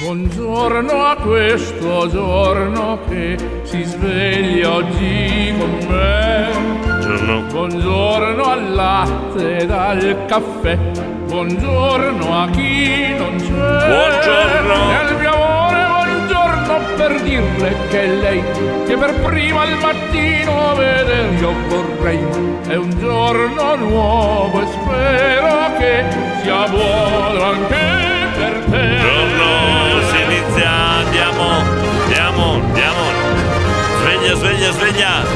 Buongiorno a questo giorno che si sveglia oggi con me. Buongiorno. Buongiorno al latte al caffè. Buongiorno a chi non c'è. Buongiorno. E al mio amore buongiorno per dirle che lei che per prima al mattino vedere io vorrei. È un giorno nuovo e spero che sia buono anche per te. Buongiorno, andiamo, andiamo, andiamo. Sveglia, sveglia, sveglia.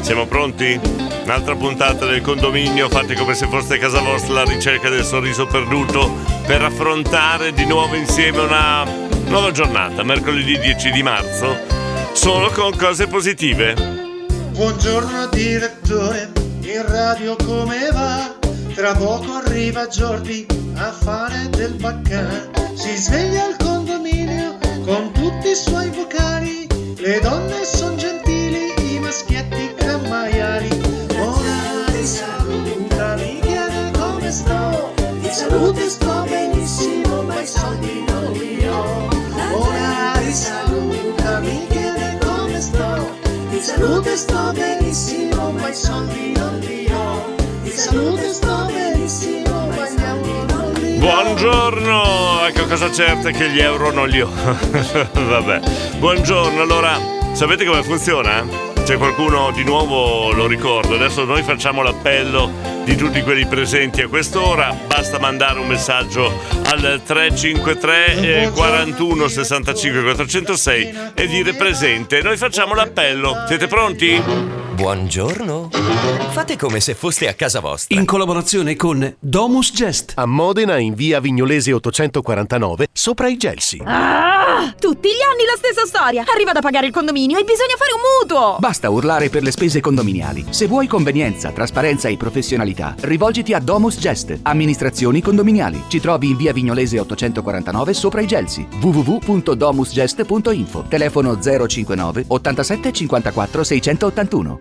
Siamo pronti? Un'altra puntata del condominio, fate come se foste a casa vostra la ricerca del sorriso perduto per affrontare di nuovo insieme una nuova giornata, mercoledì 10 di marzo, solo con cose positive. Buongiorno direttore, in radio come va? Tra poco arriva Jordi a fare del baccà. Si sveglia al condominio con tutti i suoi vocali. Le donne son gentili, i maschietti maiali. Ora ti saluta, mi chiede come sto. Di salute sto benissimo, ma i soldi non li ho. Ora ti saluta, mi chiede come sto. Di salute sto benissimo, ma i soldi non li ho. Salute sto benissimo, ma. Buongiorno! Ecco cosa certa è che gli euro non li ho. Vabbè. Buongiorno, allora, sapete come funziona? C'è qualcuno di nuovo, lo ricordo, adesso noi facciamo l'appello di tutti quelli presenti a quest'ora, basta mandare un messaggio al 353 eh, 41 65 406 e dire presente. Noi facciamo l'appello. Siete pronti? Buongiorno. Fate come se foste a casa vostra. In collaborazione con Domus Gest. A Modena, in via Vignolese 849, sopra i Gelsi. Ah, tutti gli anni la stessa storia. Arriva da pagare il condominio e bisogna fare un mutuo. Basta urlare per le spese condominiali. Se vuoi convenienza, trasparenza e professionalità, rivolgiti a Domus Gest, amministrazioni condominiali. Ci trovi in via Vignolese 849 sopra i Gelsi. www.domusgest.info. Telefono 059 87 54 681.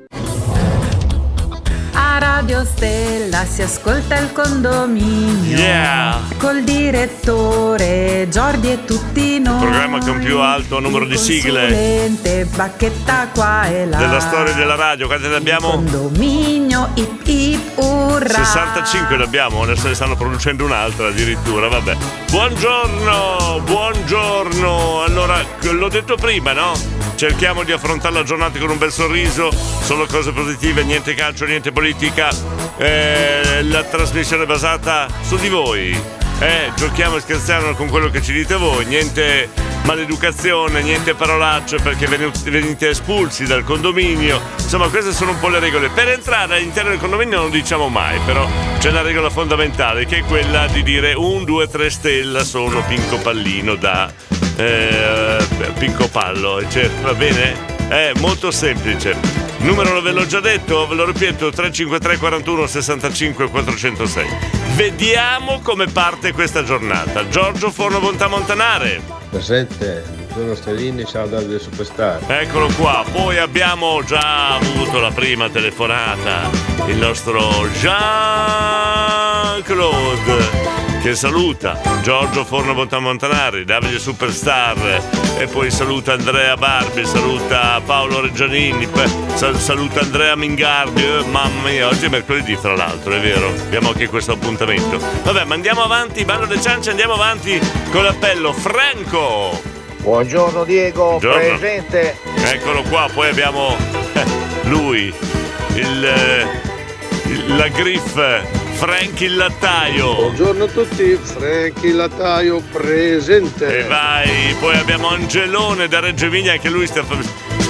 A Radio Stella si ascolta il condominio. Yeah! Col direttore Giordi e tutti noi. Programma con più alto numero di sigle bacchetta qua e là. della storia della radio. Quante ne abbiamo? Condominio, ip ip urra. 65 ne abbiamo, adesso ne stanno producendo un'altra addirittura, vabbè. Buongiorno, buongiorno. Allora, l'ho detto prima, no? Cerchiamo di affrontare la giornata con un bel sorriso, solo cose positive, niente calcio, niente politica. Eh, la trasmissione è basata su di voi. Eh, giochiamo e scherziamo con quello che ci dite voi, niente maleducazione, niente parolacce perché venite, espulsi dal condominio. Insomma, queste sono un po' le regole. Per entrare all'interno del condominio non diciamo mai, però c'è la regola fondamentale che è quella di dire un, due, tre stella sono Pinco Pallino da eh, Pinco Pallo, eccetera. Va bene? È molto semplice. Numero ve l'ho già detto, ve lo ripeto, 353 41 65 406. Vediamo come parte questa giornata. Giorgio Forno Bontà Montanare. Presente, buongiorno Stellini, ciao Davide Superstar. Eccolo qua, poi abbiamo già avuto la prima telefonata, il nostro Jean-Claude che saluta Giorgio Forno Montamontanari, Davide Superstar e poi saluta Andrea Barbi, saluta Paolo Reggianini, saluta Andrea Mingardi, eh, mamma mia, oggi è mercoledì tra l'altro, è vero, abbiamo anche questo appuntamento. Vabbè, ma andiamo avanti, bando le ciance, andiamo avanti con l'appello Franco! Buongiorno Diego, Buongiorno. presente. Eccolo qua, poi abbiamo eh, lui, il, eh, il- la griff, Frank il lattaio. Buongiorno a tutti, Franchi Lattaio presente. E vai, poi abbiamo Angelone da Reggio Emilia, anche lui sta,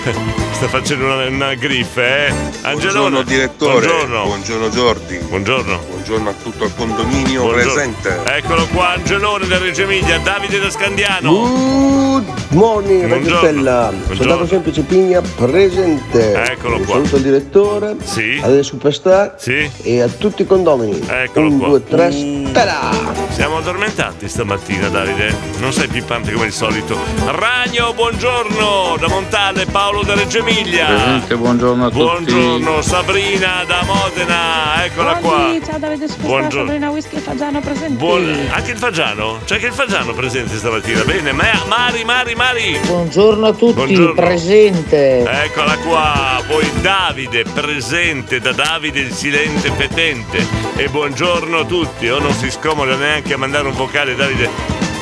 sta facendo una, una griffa, eh? Angelone. Buongiorno direttore, Buongiorno. buongiorno Giordi, Buongiorno. buongiorno a tutto il condominio Buongiorno. presente. Eccolo qua, Angelone da Reggio Emilia, Davide da Scandiano. Good morning, Buongiorno. Buongiorno. Soldato semplice Pigna presente. Eccolo Un qua. Saluto al direttore, Sì. alle superstar Sì. e a tutti i condomini. Eccolo Un, qua. due, tre, Uh. stella! Siamo addormentati stamattina, Davide. Non sei pippante come il solito. Ragno, buongiorno da Montale, Paolo da Reggio Emilia. Presente, buongiorno a tutti. Buongiorno Sabrina da Modena, Eccola qua. Buondì, ciao Davide Superstar, Buongiorno. Sabrina Whisky Fagiano presente. Buon- anche il Fagiano? C'è anche il Fagiano presente stamattina. Bene, Ma- Mari, Mari, Mari. Buongiorno a tutti, Buongiorno. presente. Eccola qua, poi Davide presente da Davide il silente fetente. E buongiorno a tutti, o non si scomoda neanche a mandare un vocale Davide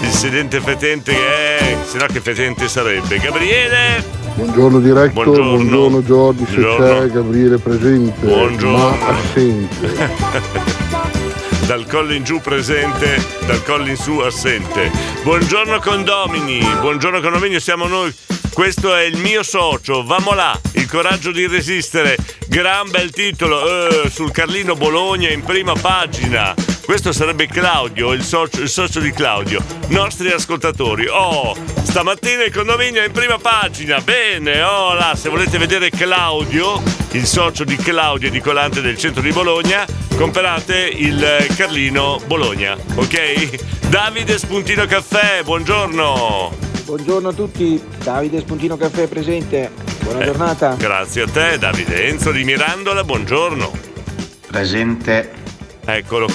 il silente fetente che è, se no che fetente sarebbe. Gabriele! Buongiorno diretto, Buongiorno. buongiorno, Giorgi, se c'è, Gabriele presente, Buongiorno. ma assente. dal collo in giù presente, dal collo in su assente. Buongiorno condomini, buongiorno condominio, siamo noi. Questo è il mio socio, vamo là, il coraggio di resistere. Gran bel titolo eh, sul Carlino Bologna in prima pagina. Questo sarebbe Claudio, il socio, il socio di Claudio. Nostri ascoltatori. Oh, stamattina il condominio è in prima pagina. Bene, oh là, se volete vedere Claudio, il socio di Claudio Edicolante del centro di Bologna, comprate il eh, Carlino Bologna, ok? Davide Spuntino Caffè, buongiorno. Buongiorno a tutti, Davide Spuntino Caffè presente. Buona Eh, giornata. Grazie a te, Davide Enzo di Mirandola, buongiorno. Presente. Eccolo.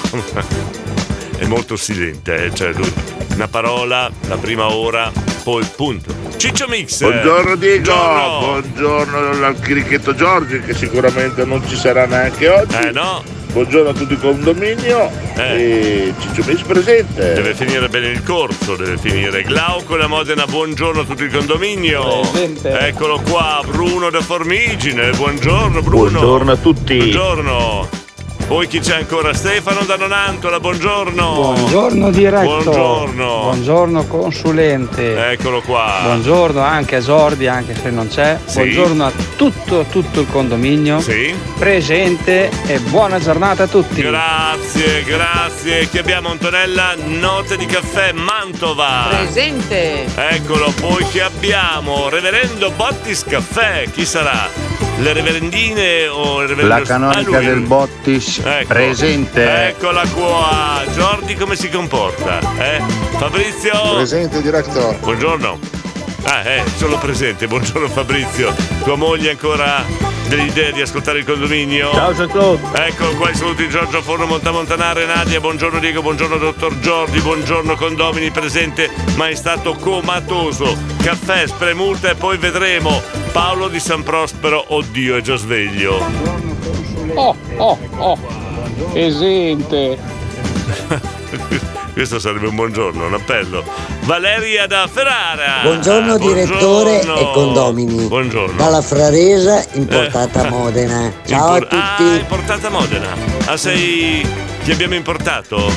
È molto silente, eh, cioè lui, una parola, la prima ora, poi punto. Ciccio Mix. Buongiorno Diego, Buongiorno. buongiorno al chirichetto Giorgi che sicuramente non ci sarà neanche oggi. Eh no. Buongiorno a tutti il condominio e Ciccio Mix presente. Deve finire bene il corso, deve finire. Glauco da Modena, buongiorno a tutto il condominio. Presente. Eccolo qua, Bruno da Formigine. Buongiorno Bruno. Buongiorno a tutti. Buongiorno. Poi chi c'è ancora? Stefano da Nonantola, buongiorno. Buongiorno diretto. Buongiorno. Buongiorno consulente. Eccolo qua. Buongiorno anche a Jordi, anche se non c'è. Sì. Buongiorno a tutto, tutto il condominio. Sì. Presente e buona giornata a tutti. Grazie, grazie. Chi abbiamo Antonella? Note di caffè Mantova. Presente. Eccolo, poi chi abbiamo? Reverendo Bottis Caffè, chi sarà? Le reverendine o il reverendo La canonica Ah, del Bottis Ecco. presente. Eccola qua. Giordi come si comporta? Eh? Fabrizio? Presente diretto. Buongiorno. Ah, eh, solo presente. Buongiorno Fabrizio. Tua moglie ancora delle idee di ascoltare il condominio? Ciao Jean-Claude. Eccolo qua i saluti Giorgio Forno Montamontanare, Nadia, buongiorno Diego, buongiorno dottor Giordi, buongiorno condomini presente, ma è stato comatoso. Caffè, spremuta e poi vedremo. Paolo di San Prospero, oddio è già sveglio. Oh, oh, oh. Presente. Questo sarebbe un buongiorno, un appello. Valeria da Ferrara. Buongiorno direttore Buongiorno. e condomini. Buongiorno. Dalla Fraresa importata a Modena. Ciao a Impor- Ah, tutti. importata a Modena. Ah, sei. Ti abbiamo importato?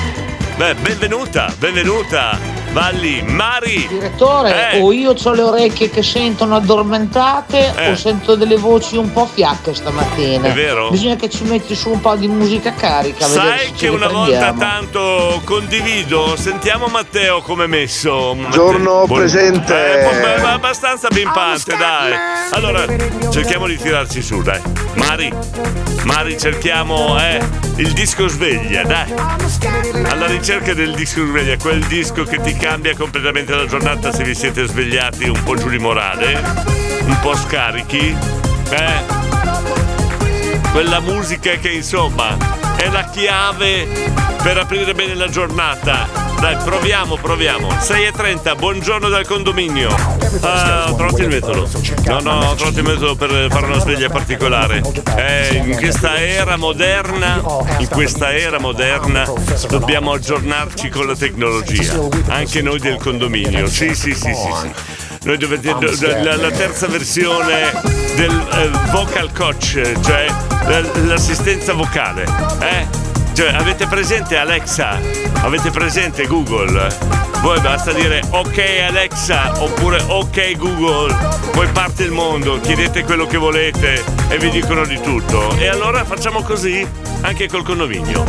Beh, benvenuta, benvenuta. Valli, Mari. Direttore, Eh. o io ho le orecchie che sentono addormentate Eh. o sento delle voci un po' fiacche stamattina. È vero? Bisogna che ci metti su un po' di musica carica. Sai che una volta tanto condivido. Sentiamo Matteo come è messo. Buongiorno, presente. Eh, abbastanza pimpante, dai. Allora, cerchiamo di tirarci su, dai. Mari, Mari, cerchiamo eh, il disco sveglia, dai. Alla ricerca del disco sveglia, quel disco che ti cambia completamente la giornata se vi siete svegliati un po' giù di morale, un po' scarichi. Eh, quella musica che insomma è la chiave per aprire bene la giornata. Dai, proviamo, proviamo. 6.30, buongiorno dal condominio. Ah, ho trovato il metodo. No, no, ho trovato il metodo per fare una sveglia particolare. Eh, in questa era moderna, in questa era moderna, dobbiamo aggiornarci con la tecnologia. Anche noi del condominio. Sì, sì, sì, sì, sì. Noi dovete, do- do- la, la terza versione del eh, vocal coach, cioè l'assistenza vocale. Eh? Cioè, avete presente Alexa? Avete presente Google? Voi basta dire ok Alexa oppure ok Google, poi parte il mondo, chiedete quello che volete e vi dicono di tutto. E allora facciamo così anche col condominio.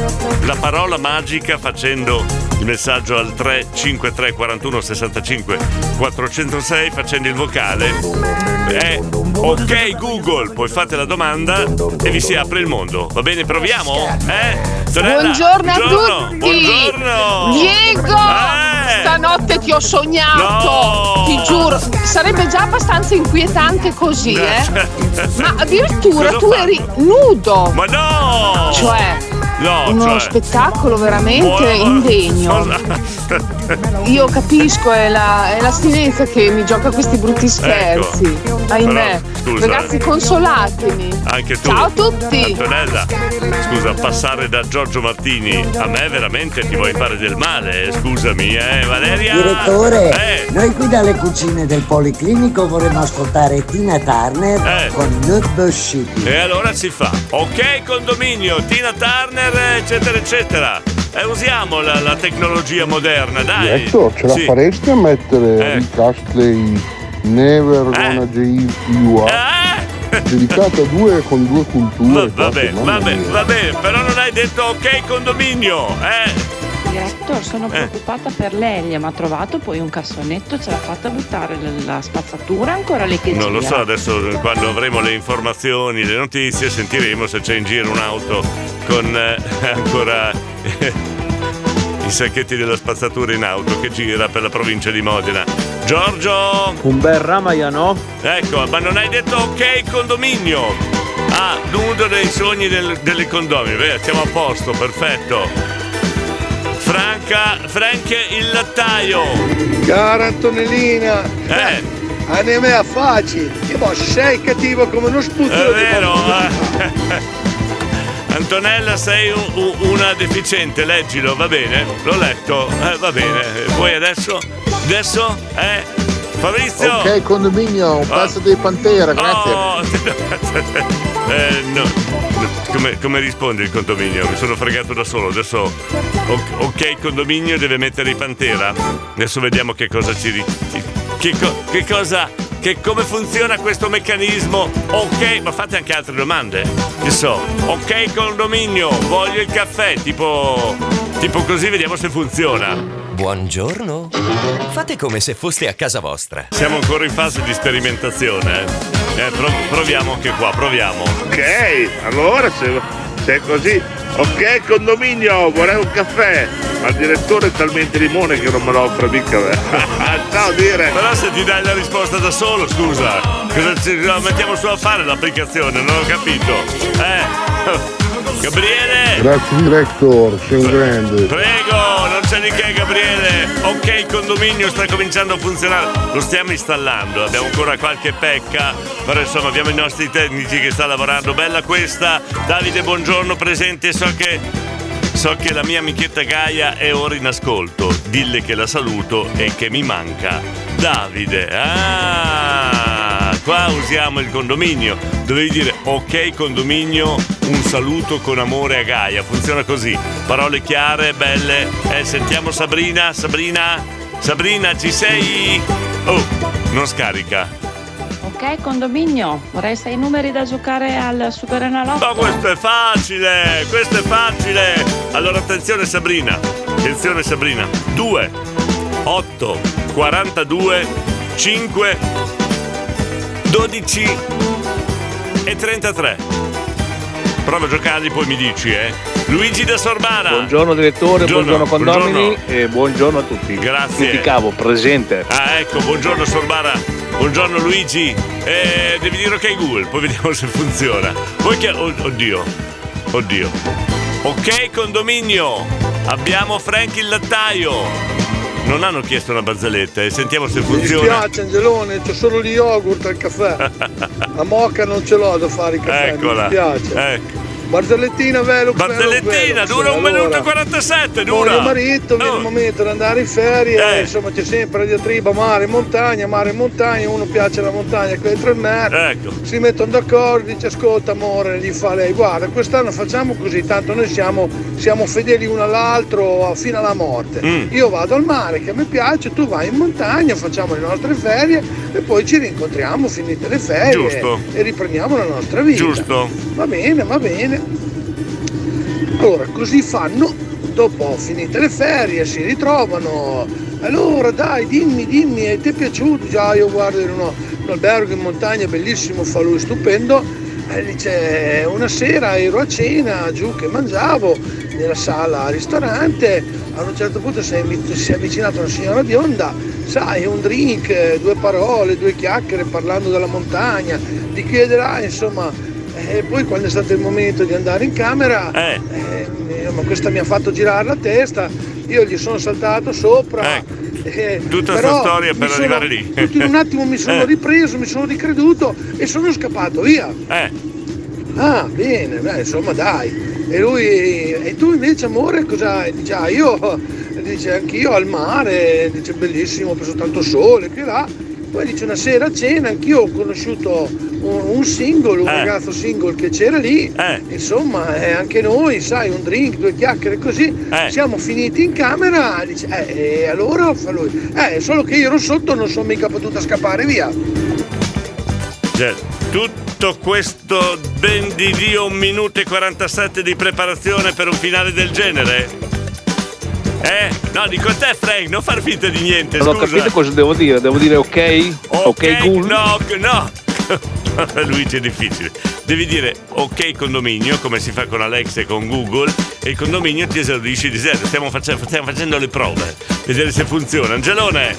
La parola magica facendo il messaggio al 353 41 65 406 facendo il vocale è ok Google, poi fate la domanda e vi si apre il mondo. Va bene, proviamo? Eh? Sorella, Buongiorno a buongiorno, tutti! Buongiorno! Diego! Eh! Stanotte ti ho sognato! No! Ti giuro, sarebbe già abbastanza inquietante così, eh? Ma addirittura Cosa tu fa? eri nudo! Ma no! Cioè, No, uno cioè- spettacolo veramente Buona- indegno. Io capisco, è, la, è l'astinenza che mi gioca questi brutti scherzi. Ahimè. Ecco. Però, scusa. Ragazzi, consolatemi. Anche tu. Ciao a tutti. Antonella, scusa, passare da Giorgio Martini a me veramente ti vuoi fare del male, eh? scusami, eh, Valeria? Direttore, Eh, noi qui dalle cucine del Policlinico vorremmo ascoltare Tina Turner Eh. con Nutbush City. e allora si fa. Ok, condominio, Tina Turner, eccetera, eccetera. E usiamo la, la tecnologia moderna, dai. Diretto, ce la Sì. faresti a mettere Eh. il Castley Never Gonna Give You Up? Dedicato a due con due culture. Va proprio, bene, mamma va bene, mia. va bene, però non hai detto ok condominio, eh? Direttore, sono preoccupata per lei, gli ha trovato poi un cassonetto, ce l'ha fatta buttare la, spazzatura, ancora lei che Non lo so, adesso quando avremo le informazioni, le notizie, sentiremo se c'è in giro un'auto con eh, ancora i sacchetti della spazzatura in auto che gira per la provincia di Modena. Giorgio! Un bel Ramayano? Ecco, ma non hai detto ok condominio! Ah, uno dei sogni del, delle condomini, beh, siamo a posto, perfetto. Franca, Franche il lattaio. Cara Antonellina, Eh, anime a facile. Che boh, sei cattivo come uno spuzzo. è vero. eh. Antonella sei un- un- una deficiente, leggilo, va bene? L'ho letto, eh, va bene. Poi adesso? Adesso? Eh? Fabrizio? Ok, condominio, un pezzo di Pantera, grazie. Oh, eh, no. Come, come risponde il condominio? Mi sono fregato da solo. Adesso, ok, condominio deve mettere i Pantera. Adesso vediamo che cosa ci. Che, co- che cosa. Che come funziona questo meccanismo? Ok, ma fate anche altre domande. Che so, ok, condominio, voglio il caffè, tipo. Tipo così, vediamo se funziona. Buongiorno. Fate come se foste a casa vostra. Siamo ancora in fase di sperimentazione. Eh, Eh, pro- proviamo anche qua, proviamo. Ok, allora se, se è così. Ok, condominio, vorrei un caffè. Ma il direttore è talmente limone che non me lo offre mica. Ciao dire. Però se ti dai la risposta da solo, scusa, cosa ci la mettiamo su a fare l'applicazione? Non ho capito. Eh. Gabriele! Grazie director, sei un grande. Prego, non c'è di che Gabriele. Ok, il condominio sta cominciando a funzionare. Lo stiamo installando, abbiamo ancora qualche pecca, però insomma abbiamo i nostri tecnici che sta lavorando. Bella questa. Davide, buongiorno, presente. So che So che la mia amichetta Gaia è ora in ascolto. Dille che la saluto e che mi manca. Davide. Ah, qua usiamo il condominio. Dovevi dire ok condominio, un saluto con amore a Gaia. Funziona così. Parole chiare, belle. Eh, sentiamo Sabrina. Sabrina? Sabrina, ci sei? Oh, non scarica. Ok, condominio, vorrei sei numeri da giocare al Super Enalotto. Ma questo è facile, questo è facile. Allora attenzione Sabrina, attenzione Sabrina. 2, 8, 42, 5, 12 e 33. Prova a giocarli poi mi dici, eh. Luigi da Sorbara. Buongiorno direttore, buongiorno, condomini buongiorno. e buongiorno a tutti. Grazie. Tutti cavo, presente. Ah, ecco, buongiorno Sorbara. Buongiorno Luigi. Eh, devi dire ok Google, poi vediamo se funziona. Poi che. oh, oddio. Oddio. Ok, condominio. Abbiamo Frank il lattaio. Non hanno chiesto una barzelletta e sentiamo se Mi funziona. dispiace Angelone, c'ho solo gli yogurt al caffè. La moca non ce l'ho da fare il caffè, Eccola. mi dispiace. Ecco. Barzelletta velux, Barzellettina, dura un allora. minuto e 47, Con dura. mio marito viene Oh. il momento di andare in ferie, Eh. insomma c'è sempre la diatriba mare e montagna, mare e montagna, uno piace la montagna, quello il mare. Ecco. Si mettono d'accordo, dice ascolta amore, gli fa lei, guarda quest'anno facciamo così, tanto noi siamo, siamo fedeli uno all'altro fino alla morte. Mm. Io vado al mare che mi piace, tu vai in montagna, facciamo le nostre ferie e poi ci rincontriamo finite le ferie Giusto. e riprendiamo la nostra vita. Giusto. Va bene, va bene. Allora, così fanno, dopo finite le ferie, si ritrovano. Allora, dai, dimmi, dimmi, ti è piaciuto? Già, io guardo in uno- un albergo in montagna, bellissimo, fa lui, stupendo. E dice, una sera ero a cena, giù che mangiavo, nella sala ristorante, a un certo punto si è, avvicinata una signora bionda, sai, un drink, due parole, due chiacchiere parlando della montagna, ti chiederà, insomma, E poi quando è stato il momento di andare in camera, eh, ma questa mi ha fatto girare la testa, io gli sono saltato sopra. eh, Tutta però sta storia per sono- arrivare lì. Tutto in un attimo mi sono Eh. ripreso, mi sono ricreduto e sono scappato via. Eh. Ah, bene, beh, insomma dai. E lui, e tu invece amore cosa? Dice, ah, io, dice anch'io al mare, dice bellissimo, ho preso tanto sole, qui e là. Poi dice una sera a cena, anch'io ho conosciuto un, un single, un Eh. ragazzo single che c'era lì. Insomma, eh, anche noi, sai, un drink, due chiacchiere così. Siamo finiti in camera, dice, eh, e allora fa lui. Eh, solo che io ero sotto, non sono mica potuta scappare via. Cioè, tutto questo ben di Dio un minuto e 47 di preparazione per un finale del genere? Eh? No, dico a te Frank, non far finta di niente, Non ho scusa. capito cosa devo dire. Devo dire ok? Ok, cool? No, no. Luigi è difficile. Devi dire ok condominio, come si fa con Alexa e con Google, e il condominio ti esaudisce di zero. Stiamo, face- stiamo facendo le prove, vedere se funziona. Angelone!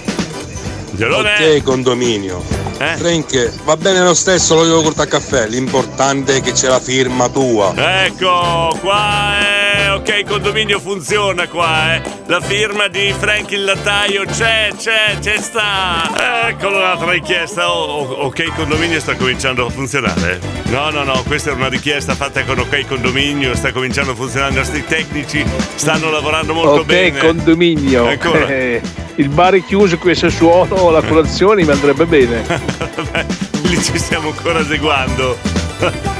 Angelone! Ok, condominio. Eh? Frank, va bene lo stesso, lo devo portare a caffè. L'importante è che c'è la firma tua. Ecco, qua è ok, condominio funziona qua, eh. La firma di Frank il lattaio c'è, c'è, c'è sta. Eccolo un'altra richiesta. Oh, oh, ok, condominio sta cominciando a funzionare. No, no, no, questa è una richiesta fatta con ok condominio, sta cominciando a funzionare. I nostri tecnici stanno lavorando molto ok, bene. condominio. Ancora. Eh, il bar è chiuso qui a Sassuolo, la colazione mi andrebbe bene. Lì ci stiamo ancora adeguando.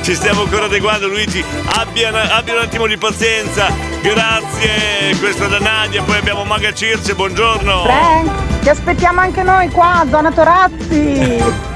Ci stiamo ancora adeguando, Luigi. Abbia, abbia un attimo di pazienza. Grazie. Questa da Nadia. Poi abbiamo Maga Circe. Buongiorno. Frank, ti aspettiamo anche noi qua, zona Torazzi.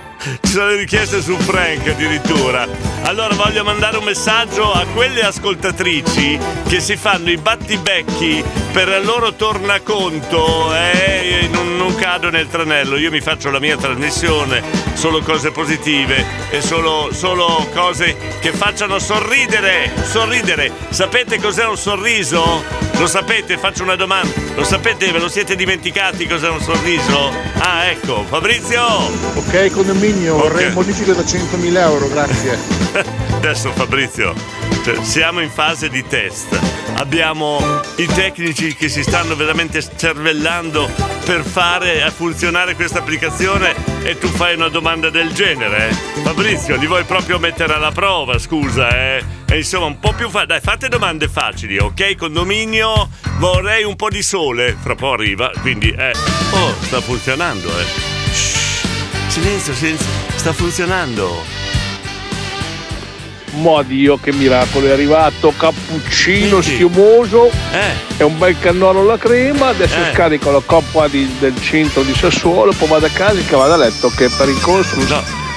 Ci sono le richieste su Frank addirittura. Allora voglio mandare un messaggio a quelle ascoltatrici che si fanno i battibecchi per il loro tornaconto e non, non cado nel tranello. Io mi faccio la mia trasmissione, solo cose positive e solo, solo cose che facciano sorridere. Sorridere. Sapete cos'è un sorriso? Lo sapete? Faccio una domanda. Lo sapete? Ve lo siete dimenticati cos'è un sorriso? Ah, ecco, Fabrizio! Ok, condominio, vorrei un bonifico da 100.000 euro, grazie. Adesso Fabrizio, cioè, siamo in fase di test. Abbiamo i tecnici che si stanno veramente cervellando per fare a funzionare questa applicazione e tu fai una domanda del genere. eh? Fabrizio, li vuoi proprio mettere alla prova, scusa, eh? E insomma, un po' più fa- Dai, fate domande facili, ok? Condominio, vorrei un po' di sole. Fra poco arriva, quindi eh. Oh, sta funzionando, eh. Silenzio, silenzio. Sta funzionando. Mo Dio, che miracolo, è arrivato cappuccino schiumoso e un bel cannolo alla crema. Adesso Eh. scarico la coppa di- del centro di Sassuolo, poi vado a casa e vado a letto che per il construs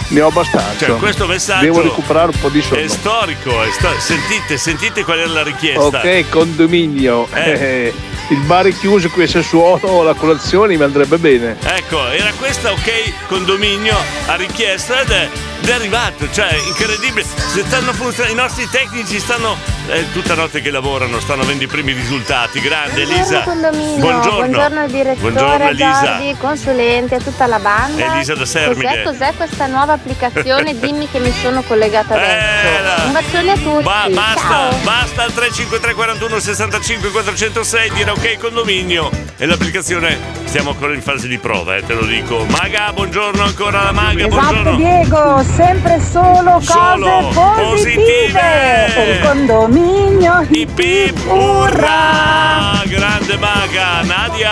ne ho abbastanza. Cioè, questo messaggio Devo recuperare un po' di sonno. È storico, è sto- sentite, sentite qual era la richiesta. Ok, condominio. Eh. Il bar è chiuso qui a Sassuolo, la colazione mi andrebbe bene. Ecco, era questa ok condominio a richiesta ed è, ed è arrivato, cioè incredibile. Se stanno funzionando, i nostri tecnici stanno è tutta notte che lavorano, stanno avendo i primi risultati. Grande Elisa. condominio, Buongiorno. buongiorno direttore, Buongiorno Elisa. Consulente, a tutta la banda. Elisa da Sermide. Cos'è, cos'è questa nuova applicazione? Dimmi che mi sono collegata adesso. Un bacione a tutti. Eh, Ba- basta, Ciao. basta al 353 41 65 406 dire ok condominio e l'applicazione stiamo ancora in fase di prova, eh, te lo dico. Maga, buongiorno ancora alla Maga, Esatto buongiorno. Diego, sempre solo cose Solo positive. Per il condominio. Hip hip urra! Grande Maga, Nadia.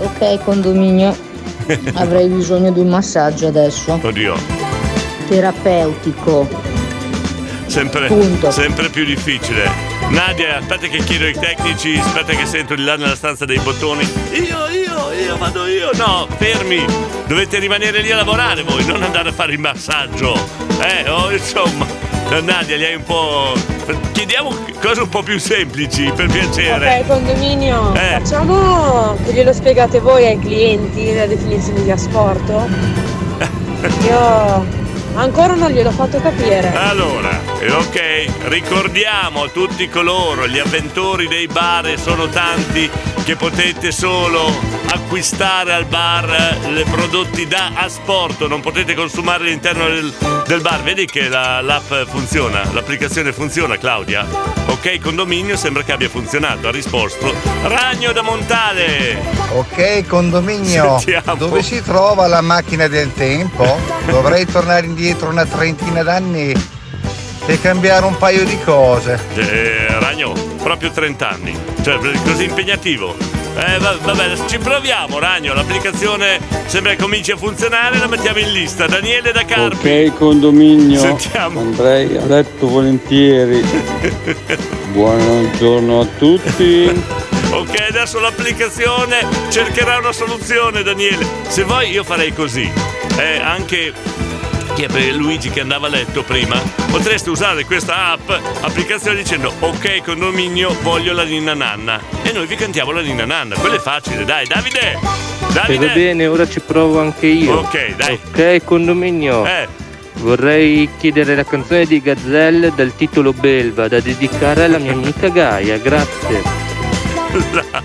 Ok, condominio. Avrei bisogno di un massaggio adesso. Oddio, Terapeutico. sempre, sempre più difficile. Nadia, aspetta che chiedo ai tecnici, aspetta che sento di là nella stanza dei bottoni. Io, io, io, vado io. No, fermi. Dovete rimanere lì a lavorare voi, non andare a fare il massaggio. Eh, oh, insomma. Nadia, gli hai un po'. Chiediamo cose un po' più semplici, per piacere. Ok, condominio, Eh. facciamo che glielo spiegate voi ai clienti la definizione di asporto? Io ancora non gliel'ho fatto capire. Allora, eh, ok, ricordiamo tutti coloro, gli avventori dei bar, sono tanti, che potete solo acquistare al bar le prodotti da asporto, non potete consumare all'interno del, del bar. Vedi che la- l'app funziona, l'applicazione funziona, Claudia? Ok, condominio sembra che abbia funzionato. Ha risposto Ragno da Montale. Ok, condominio, Sentiamo. dove si trova la macchina del tempo? Dovrei tornare indietro una trentina d'anni e cambiare un paio di cose. Eh, Ragno, proprio 30 anni. Cioè, così impegnativo. Eh, va- vabbè, ci proviamo, Ragno. L'applicazione sembra che cominci a funzionare, la mettiamo in lista. Daniele da Carpi. Ok, condominio. Sentiamo. Andrei a letto volentieri. Buongiorno a tutti. Ok, adesso l'applicazione cercherà una soluzione, Daniele. Se vuoi, io farei così. Eh, anche chi è per Luigi che andava a letto prima, potreste usare questa app, applicazione dicendo ok condominio, voglio la ninna nanna. E noi vi cantiamo la ninna nanna. Quello è facile, dai, Davide! E va Davide! bene, ora ci provo anche io. Ok, dai. Ok, condominio. Eh. Vorrei chiedere la canzone di Gazelle dal titolo Belva da dedicare alla mia amica Gaia, grazie.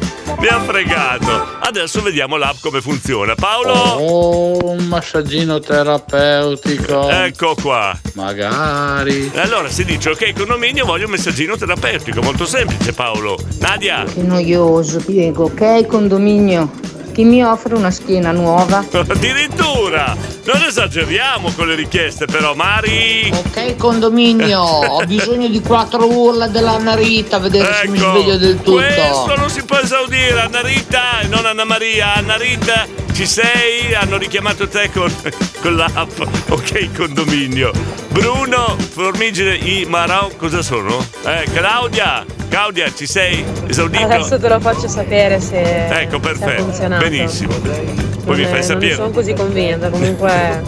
Mi ha fregato. Adesso vediamo l'app come funziona. Paolo! Oh, un massaggino terapeutico. Ecco qua. Magari. Allora si dice ok condominio, voglio un messaggino terapeutico. Molto semplice, Paolo. Nadia! Che noioso, Diego. Ok, condominio. Chi mi offre una schiena nuova? Addirittura! Non esageriamo con le richieste, però, Mari! Ok, condominio, ho bisogno di quattro urla della Narita, a vedere se mi sveglio del tutto. Ecco, Questo non si può esaudire, Anna Rita e non Anna Maria. Anna Rita, ci sei? Hanno richiamato te con, con l'app. Ok, condominio. Bruno, Formigine, I, Marò, cosa sono? Eh, Claudia, Claudia, ci sei? Esaudito? Adesso te lo faccio sapere se, Ecco, se perfetto. funzionato. Benissimo. Poi mi Non fai è- Non sapere. sono così convinta, comunque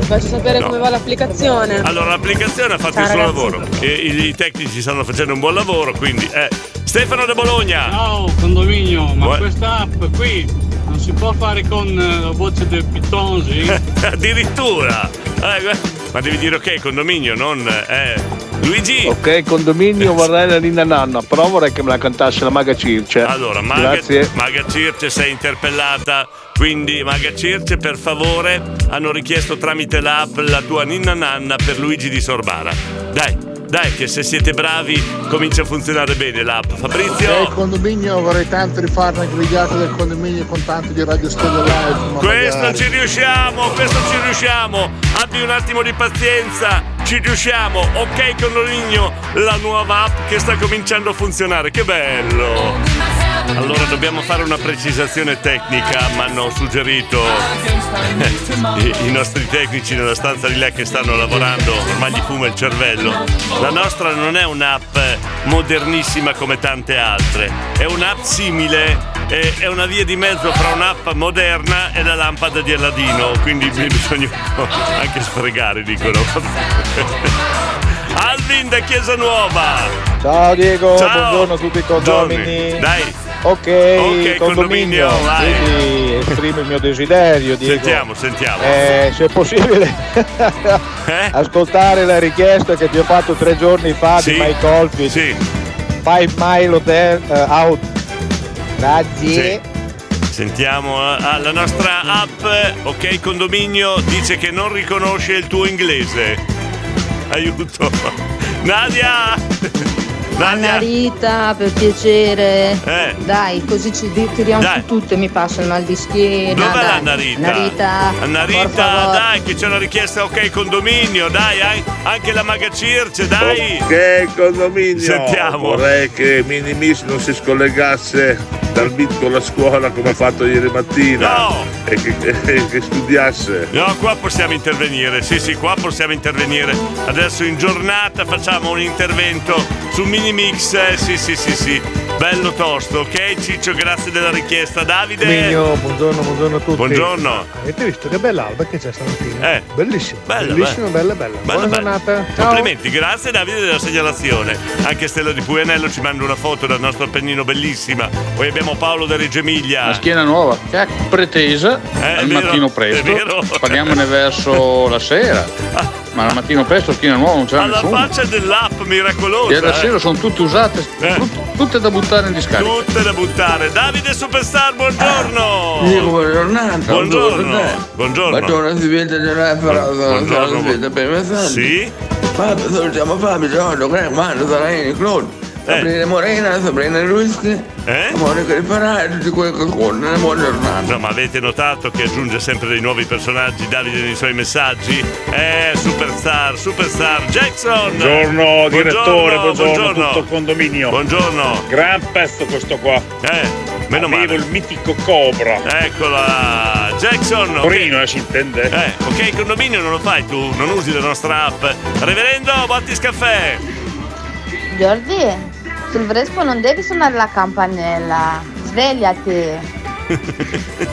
ti faccio sapere No. come va l'applicazione. Allora, l'applicazione ha fatto Ciao, il suo ragazzi. lavoro. E i, i tecnici stanno facendo un buon lavoro, quindi. Eh. Stefano da Bologna. Ciao condominio, ma Vuoi- questa app qui non si può fare con eh, la voce del Pitonzi? Addirittura! Eh, ma devi dire ok, condominio, non. Eh. Luigi! Ok, condominio vorrei la Nina Nanna, però vorrei che me la cantasse la Maga Circe. Allora, Maga, Grazie. Maga Circe sei interpellata, quindi Maga Circe per favore hanno richiesto tramite l'app la tua ninna nanna per Luigi di Sorbara. Dai, dai che se siete bravi comincia a funzionare bene l'app. Fabrizio? Ok, condominio, vorrei tanto rifare una grigliata del condominio con tanto di Radio Studio Live. Questo magari. ci riusciamo, questo ci riusciamo. Abbi un attimo di pazienza, ci riusciamo. Ok, condominio, la nuova app che sta cominciando a funzionare. Che bello! Allora dobbiamo fare una precisazione tecnica, mi hanno suggerito i, i nostri tecnici nella stanza di lei che stanno lavorando, ormai gli fuma il cervello. La nostra non è un'app modernissima come tante altre, è un'app simile, è, è una via di mezzo fra un'app moderna e la lampada di Alladino, quindi bisogna anche sfregare, dicono. Alvin da Chiesa Nuova! Ciao Diego, Ciao. buongiorno a tutti i condomini. Dai. Ok, condominio, condominio, quindi esprimo il mio desiderio, Diego. Sentiamo, sentiamo. Eh, se è possibile ascoltare la richiesta che ti ho fatto tre giorni fa Sì. di Mike Oldfield. Sì. Five Mile Hotel eh, Out. Grazie. Sentiamo ah, la nostra app, ok condominio, dice che non riconosce il tuo inglese. Aiuto. Nadia! Anna Rita, per piacere. Eh. Dai, così ci tiriamo Dai. su tutto e mi passa il mal di schiena. Dov'è dai. Anna Rita? Anna Rita. Anna por Rita, favor. dai, che c'è una richiesta, ok, condominio, dai, ai- anche la Maga Circe, dai. Ok, condominio. Sentiamo. Vorrei che Minimis non si scollegasse dal beat con la scuola come ha fatto ieri mattina. E che, e che studiasse. No, qua possiamo intervenire, sì sì, qua possiamo intervenire. Adesso in giornata facciamo un intervento su Minimix, eh, sì sì sì sì. Bello tosto, ok Ciccio, grazie della richiesta. Davide? Condominio, buongiorno, buongiorno a tutti. Buongiorno. Avete visto che bella alba che c'è stamattina? Eh. Bellissimo. Bella, Bellissimo, bella, bella. Bella, Buona bella. giornata. Ciao. Complimenti, grazie Davide della segnalazione. Anche Stella di Puenello ci manda una foto del nostro Appennino bellissima. Poi abbiamo Paolo da Reggio Emilia. La schiena nuova, che è pretesa Eh, è al vero, mattino è presto. vero. Parliamone verso la sera. Ah, Ma la mattina presto schiena nuova non c'era Alla nessuno. faccia dell'app miracolosa. Ieri eh. sera sono tutte usate, Eh. tut- tutte da buttare in discarica. Tutte da buttare. Davide Superstar, buongiorno. Dico buona giornata. Buongiorno. Buongiorno. Buongiorno, si vede Buongiorno. si vede per messaggio. Sì? Fabio, salutiamo Fabio, Giorgio, Greg, Mando, Zaraini, Claude. Sabrina Morena, Sabrina Luischi, Eh? Monica Riparare, tutti quelli che corrono, buona giornata. No, ma avete notato che aggiunge sempre dei nuovi personaggi Davide nei suoi messaggi? Eh, superstar, superstar, Jackson! Buongiorno direttore, buongiorno, buongiorno. tutto condominio. Buongiorno. Gran pezzo questo qua. Eh, meno Avevo male. il mitico Cobra. Eccola, Jackson! Torino, eh, si intende. Eh, ok, condominio non lo fai tu, non usi la nostra app. Reverendo, Bottis Caffè! Giordi, sul Vespo non devi suonare la campanella. Svegliati.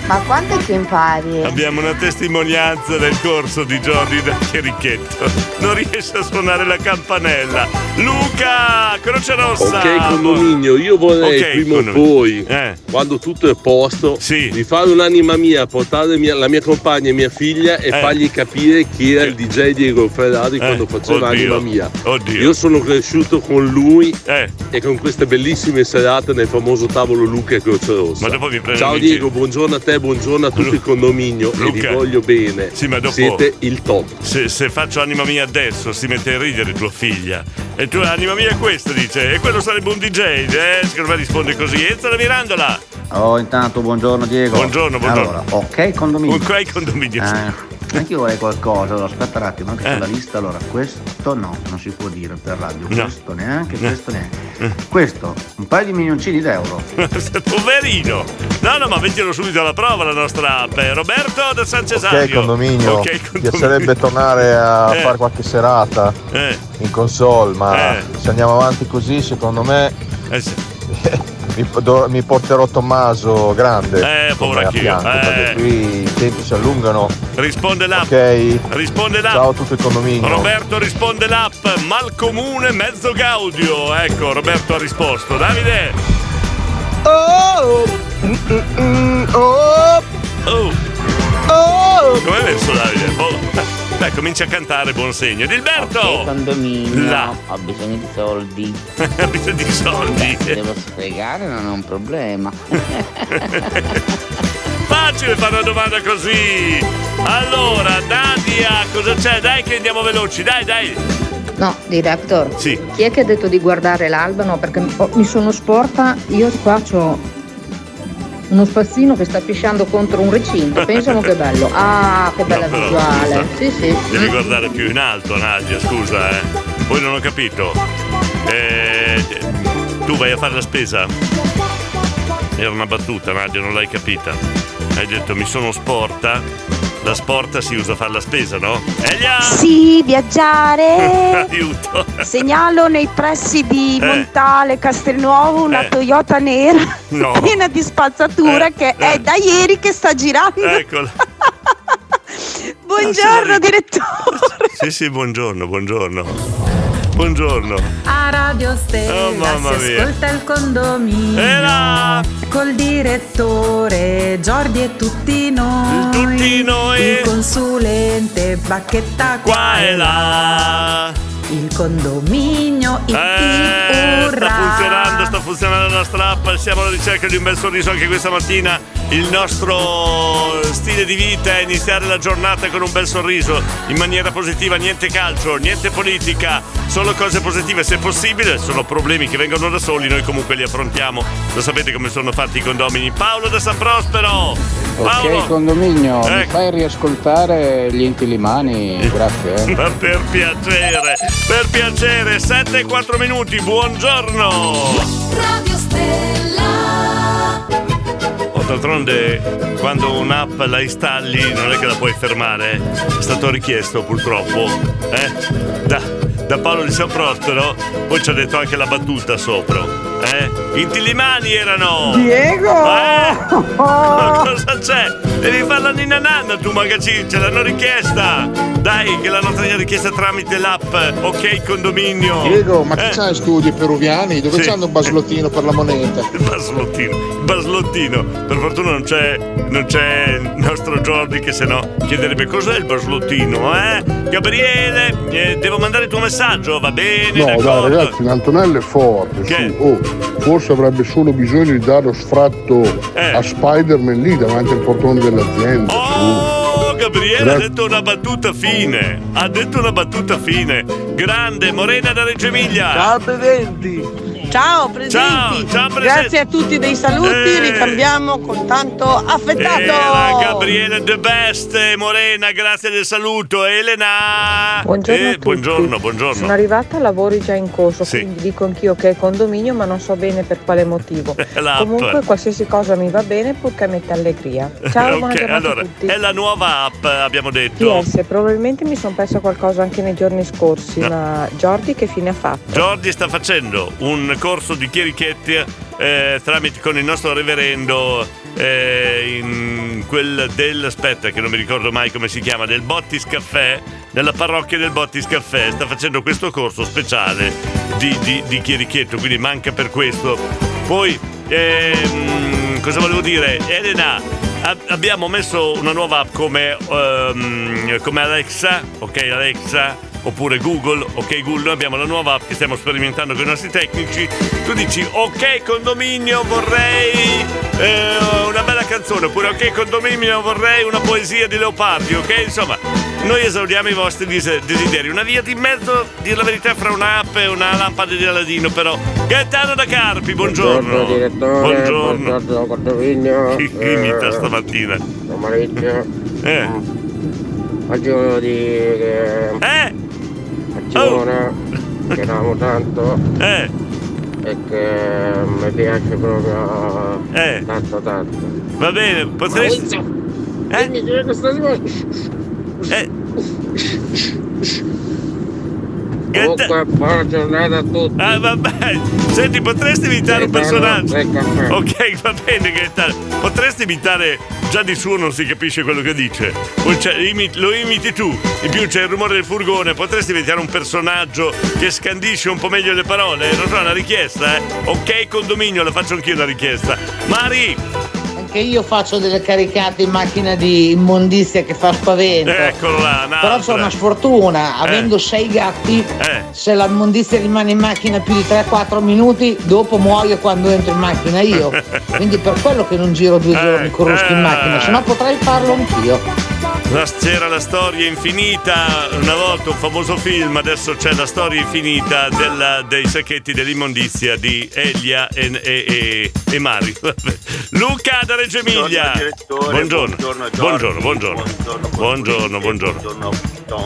Ma quanto è che impari? Abbiamo una testimonianza del corso di Jordi da Chierichetto. Non riesce a suonare la campanella. Luca, Croce Rossa! Ok, condominio, io vorrei Ok, prima o condominio. poi, Eh. quando tutto è a posto, di fare un'anima mia, portare mia- la mia compagna e mia figlia e Eh. fargli capire chi era il DJ Diego Ferrari quando faceva oddio, anima mia. oddio. Io sono cresciuto con lui Eh. e con queste bellissime serate nel famoso tavolo Luca e Croce Rossa. Ma dopo mi prendo Ciao in Diego, buongiorno a te, buongiorno a tutto il condominio e vi Luca. voglio bene. Sì, ma dopo- Siete il top. Se, se faccio anima mia adesso si mette a ridere tua figlia. E tu anima mia è questo, dice. E quello sarebbe un DJ. Eh, secondo me risponde così. Ezza la mirandola. Oh, intanto buongiorno Diego. Buongiorno, buongiorno. Allora, ok condominio. Ok, condominio. Eh, anche io vorrei qualcosa, allora, aspetta un attimo, anche Eh. sulla lista, allora questo no, non si può dire per radio, No. questo neanche, No. questo neanche. Questo, un paio di milioncini d'euro. Poverino. No, no, ma mettilo subito alla prova la nostra app. Eh, Roberto da San Cesario. Ok, condominio. Ok, Mi condominio. piacerebbe tornare a Eh. fare qualche serata Eh. in console, ma Eh. se andiamo avanti così, secondo me Eh sì. mi, do- mi porterò Tommaso grande. Eh, come povero a anch'io, fianco, eh. perché qui i tempi si allungano. Risponde l'app. Ok. Risponde l'app. Ciao a tutto il condominio. Roberto risponde l'app. Mal comune, mezzo gaudio. Ecco, Roberto ha risposto. Davide. Oh! Oh! Oh. Oh! Come hai messo Davide? Oh. Beh, comincia a cantare, buon segno. Dilberto! Condominio, Là. ho bisogno di soldi. Ha bisogno di soldi. Se devo spiegare non è un problema. Facile fare una domanda così. Allora, Nadia, cosa c'è? Dai che andiamo veloci, dai, dai. No, director. Sì. Chi è che ha detto di guardare l'albano? Perché oh, mi sono sporta, io qua ho uno spazzino che sta pisciando contro un recinto. Pensano che bello. Ah, che bella No, però, visuale. scusa. Sì, sì. Devi guardare più in alto, Nadia, scusa, eh. Poi non ho capito. Eh, tu vai a fare la spesa? Era una battuta, Nadia, non l'hai capita. Hai detto mi sono sporta. La sporta si usa a fare la spesa, no? Elia! Sì, viaggiare. Aiuto! Segnalo nei pressi di Eh. Montale, Castelnuovo, una Eh. Toyota nera No. piena di spazzatura Eh, che eh. è da ieri che sta girando. Eccola. Buongiorno direttore. Sì, sì, buongiorno, buongiorno. Buongiorno. A Radio Stella Oh, si ascolta il condominio E là. col direttore Giordi e tutti noi. Tutti noi. Il consulente Bacchetta Qua e là. Il condominio il Eh, urrà. sta funzionando, sta funzionando la nostra app. Siamo alla ricerca di un bel sorriso anche questa mattina. Il nostro stile di vita è iniziare la giornata con un bel sorriso, in maniera positiva, niente calcio, niente politica, solo cose positive se possibile. Sono problemi che vengono da soli, noi comunque li affrontiamo. Lo sapete come sono fatti i condomini. Paolo da San Prospero! Paolo! Ok, condominio, mi Ecco. fai riascoltare gli intilimani? Grazie. eh. Ma per piacere, per piacere, 7 e 4 minuti, buongiorno! Radio Stella. Oh, d'altronde, quando un'app la installi non è che la puoi fermare, è stato richiesto purtroppo, eh? Da, da Paolo di San Prospero, poi ci ha detto anche la battuta sopra, eh? Intilimani erano! Diego! Eh? Cosa c'è? Devi fare la ninna nanna tu magazzino, ce l'hanno richiesta! Dai, che l'hanno richiesta tramite l'app Ok Condominio! Diego, ma Eh. chi c'ha studi peruviani? Dove Sì. c'hanno un baslottino per la moneta? Il baslottino, il baslottino. Per fortuna non c'è, non c'è il nostro Jordi che se no chiederebbe cos'è il baslottino, eh? Gabriele, eh, devo mandare il tuo messaggio, va bene, No, dai d'accordo. ragazzi, Antonello è forte. Che? su. Oh, forse avrebbe solo bisogno di dare lo sfratto Eh. a Spider-Man lì davanti al portone dell'azienda. Oh, Gabriele ha Grazie. detto una battuta fine. Ha detto una battuta fine. Grande, Morena da Reggio Emilia. Ciao presenti! Ciao presenti! Ciao, ciao, presenti. Grazie a tutti dei saluti, Eh. ricambiamo con tanto affettato! Era Gabriele The Best, Morena, grazie del saluto. Elena. Buongiorno Eh, a tutti. buongiorno, buongiorno. Sono arrivata a lavori già in corso, Sì. quindi dico anch'io che è condominio, ma non so bene per quale motivo. Comunque qualsiasi cosa mi va bene purché metta allegria. Ciao, buona ok, giornata allora, a tutti. è la nuova app, abbiamo detto. PS, probabilmente mi sono persa qualcosa anche nei giorni scorsi, No. ma Jordi che fine ha fatto? Jordi sta facendo un corso di chierichetti eh, tramite con il nostro reverendo eh, in quel del aspetta che non mi ricordo mai come si chiama del Bottis Caffè nella parrocchia del Bottis Caffè sta facendo questo corso speciale di, di, di chierichetto quindi manca per questo. Poi ehm, cosa volevo dire? Elena ab- abbiamo messo una nuova app come, ehm, come Alexa ok Alexa oppure Google, ok Google, noi abbiamo la nuova app che stiamo sperimentando con i nostri tecnici. Tu dici ok condominio vorrei eh, una bella canzone, oppure ok condominio vorrei una poesia di Leopardi, ok? Insomma, noi esauriamo i vostri dis- desideri. Una via di mezzo, dire la verità, fra un'app e una lampada di Aladino, però. Gaetano da Carpi, buongiorno. direttore, Buongiorno. buongiorno condominio. Chi imita stamattina? Pomeriggio. Eh. Oggi volevo dire che eh? Azione, che amo tanto eh. e che mi piace proprio Eh. tanto tanto. Va bene, potresti. Eh? Mi Comunque, buona giornata a tutti. Ah, vabbè. Senti, potresti imitare un personaggio? Ok, va bene, Gaetano. Potresti imitare. Già di suo non si capisce quello che dice. Poi c'è- imi- lo imiti tu. In più c'è il rumore del furgone. Potresti imitare un personaggio che scandisce un po' meglio le parole. Non so, una richiesta, eh. Ok, condominio, la faccio anch'io una richiesta. Mari! Anche io faccio delle caricate in macchina di immondizia che fa spavento. Eccolo là, Però c'è una sfortuna, Eh. avendo sei gatti, Eh. se l'immondizia rimane in macchina più di 3-4 minuti, dopo muoio quando entro in macchina io. Quindi per quello che non giro due giorni con Rusco in eh. macchina, se no potrei farlo anch'io. C'era la storia infinita, una volta un famoso film, adesso c'è la storia infinita della- dei sacchetti dell'immondizia di Elia e, e- e- e Mari. Luca da Reggio Emilia. Buongiorno. Buongiorno, buongiorno. Buongiorno, buongiorno.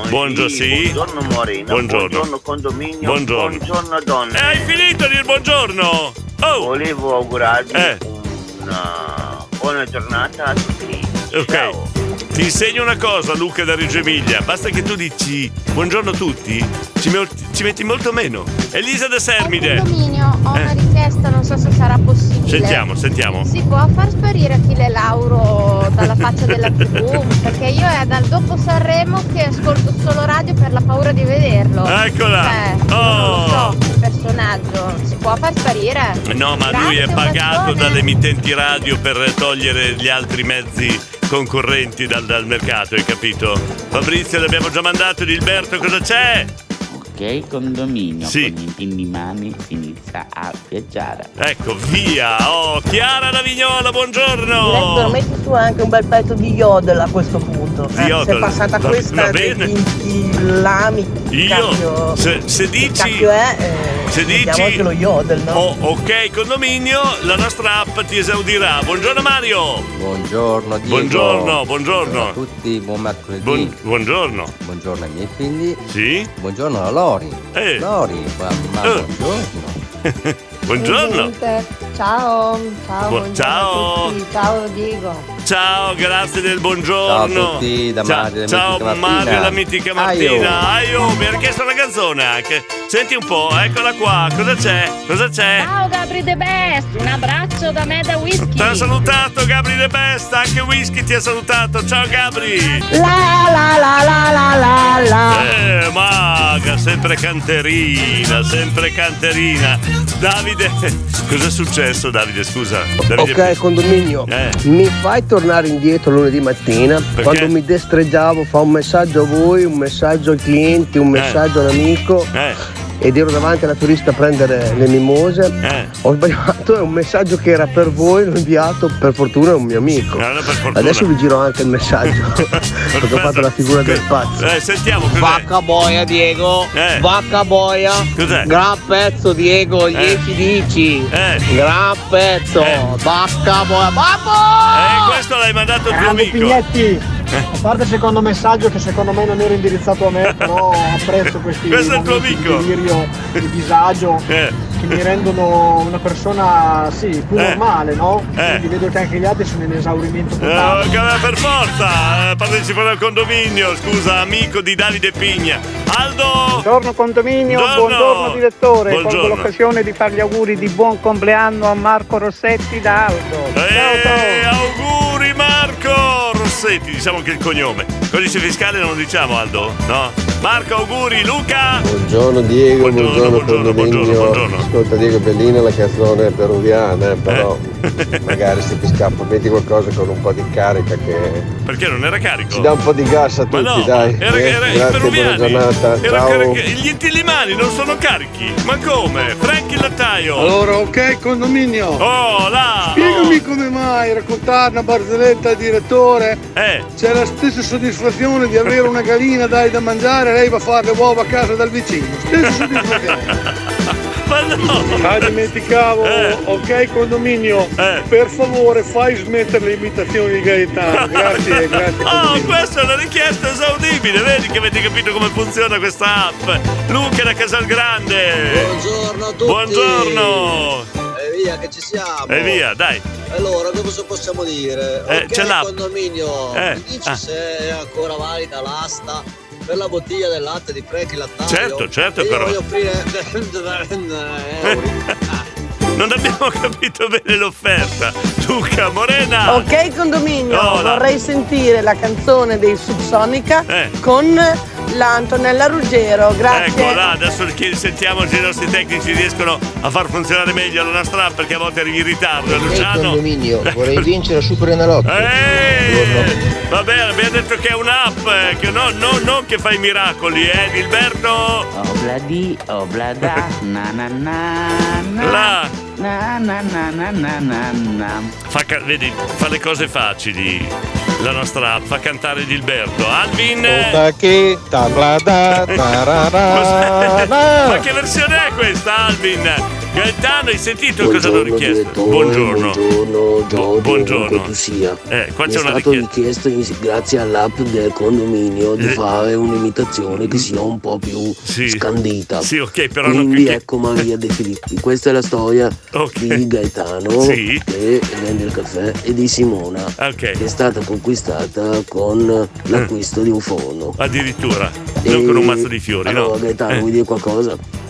Buongiorno, sì. Buongiorno Morena. Buongiorno. Buongiorno condominio. Buongiorno. Buongiorno donne. E hai finito di dire buongiorno? Oh! Volevo augurarvi Eh. una buona giornata a tutti. Ok. Ti insegno una cosa, Luca da Reggio Emilia. Basta che tu dici buongiorno a tutti, ci, me- ci metti molto meno. Elisa da Sermide. Condominio, ho una Eh. richiesta, non so se sarà possibile. Sentiamo, sentiamo. Si può far sparire Achille Lauro dalla faccia della tv? Perché io è dal dopo Sanremo che ascolto solo radio per la paura di vederlo. Eccola. Cioè, lo so, il personaggio. Si può far sparire? No, ma lui è Grazie, pagato dalle emittenti radio per togliere gli altri mezzi concorrenti dal, dal mercato, hai capito? Fabrizio l'abbiamo già mandato, Gilberto cosa c'è? Ok, condominio. Sì. Con i pinni mani inizia a viaggiare. Ecco, via! Oh, Chiara da Vignola, Direttore, buongiorno! metti tu anche un bel pezzo di yodel a questo punto. Di yodel. Se è passata Va- questa va bene. vinti lami. Io, cacchio, se, se dici... cacchio è, eh, se dici... anche lo yodel, no? Oh, ok, condominio, la nostra app ti esaudirà. Buongiorno Mario! Buongiorno Diego. Buongiorno, buongiorno. Buongiorno a tutti, buon mercoledì. Buon- buongiorno. Buongiorno ai miei figli. Sì? Buongiorno a Lori. Eh. Lori, ma, ma Eh. buongiorno. Buongiorno! Ciao, ciao, Bu- ciao. Ciao Diego. Ciao, grazie del buongiorno. Ciao a tutti, da Ciao- Mario, la ciao mitica Martina. Mario, la mitica Martina. Aio, mi ha richiesto una canzone anche. Senti un po', eccola qua. Cosa c'è? Cosa c'è? Ciao Gabri The Best, un abbraccio da me da Whisky. Ti ha salutato Gabri De Best, anche Whisky ti ha salutato. Ciao Gabri. La la la la la la la. Eh, maga, sempre canterina, sempre canterina. Davide, cosa è successo Davide? Scusa. Davide, Ok, condominio, Eh. mi fai tornare indietro lunedì mattina? Quando mi destreggiavo, fa un messaggio a voi, un messaggio ai clienti, un messaggio a un amico. Eh. Ed ero davanti alla turista a prendere le mimose. Eh. Ho sbagliato, è un messaggio che era per voi, l'ho inviato per fortuna a un mio amico. fortuna. Adesso vi giro anche il messaggio. perché ho fatto la figura del pazzo. Eh, sentiamo cos'è. Vacca boia Diego, Eh. vacca boia, Cos'è? gran pezzo Diego, 10 dici, gran pezzo, vacca boia, babbo! Eh, questo l'hai mandato il tuo amico. Pignetti, a parte il secondo messaggio che secondo me non era indirizzato a me, però apprezzo questi Questo è il tuo momenti di amico. delirio, di disagio che mi rendono una persona sì, più Eh. normale, no? Eh. Quindi vedo che anche gli altri sono in esaurimento Eh, totale. che per forza eh, partecipare al condominio, scusa, amico di Davide Pigna. Aldo! Buongiorno condominio, Buongiorno. buongiorno direttore, Buongiorno. colgo l'occasione di fare gli auguri di buon compleanno a Marco Rossetti da Aldo. Eh, auguri Marco Rossetti, diciamo anche il cognome. Codice fiscale non lo diciamo Aldo? No? Marco, auguri, Luca! Buongiorno Diego, buongiorno, condominio. Ascolta Diego, è bellina la canzone peruviana, eh, però magari se ti scappa metti qualcosa con un po' di carica che Perché non era carico? ci dà un po' di gas a Ma tutti, no, dai. era, Eh, era Grazie, buona giornata. Era Ciao. carica- Gli intilimani non sono carichi. Ma come? Franchi il lattaio. Allora, ok, condominio. Oh, là! Spiegami come mai raccontare una barzelletta al direttore. Eh. C'è la stessa soddisfazione di avere una gallina dai da mangiare, lei va a fare le uova a casa dal vicino. Stessa soddisfazione. Ma no! Ah, dimenticavo. Eh. Ok, condominio. Per favore, fai smettere le imitazioni di Gaetano. Grazie, grazie. Oh, questa è una richiesta esaudibile, vedi che avete capito come funziona questa app. Luca da Casalgrande. Buongiorno a tutti. Buongiorno. Via che ci siamo. E via, dai. Allora, cosa possiamo dire? Eh, ok, c'è l'app. condominio, Eh, mi dici ah. se è ancora valida l'asta per la bottiglia del latte di Franchi Lattaio? Certo, certo, Io però. voglio offrire. Non abbiamo capito bene l'offerta. Luca, Morena. Ok condominio, là. vorrei sentire la canzone dei Subsonica Eh. con la Antonella Ruggero, grazie. Ecco là, adesso sentiamo se i nostri tecnici riescono a far funzionare meglio la nostra app perché a volte arrivi in ritardo. Luciano. condominio, vorrei vincere Super Enalotto. Eh, va bene, abbiamo detto che è un'app, eh, che no, no, non che fa i miracoli, eh, Gilberto. Obladi, oblada, na na na na. La. Na na na na na na na. Fa, vedi, fa le cose facili. La nostra app fa cantare Gilberto. Alvin. Ma che versione è questa, Alvin? Gaetano, hai sentito cosa hanno richiesto? Buongiorno. Buongiorno, Buongiorno. Giorgio, tu sia. Eh, qua Mi c'è è una stato richiesta. richiesto, grazie all'app del condominio, di Eh. fare un'imitazione che sia un po' più scandita. Sì, ok, però non Quindi che- ecco Maria De Filippi. Questa è la storia di Gaetano Sì. che vende il caffè e di Simona che è stata conquistata con l'acquisto di un forno. Addirittura. Non con un mazzo di fiori, allora, no? Gaetano, Eh. vuoi dire qualcosa?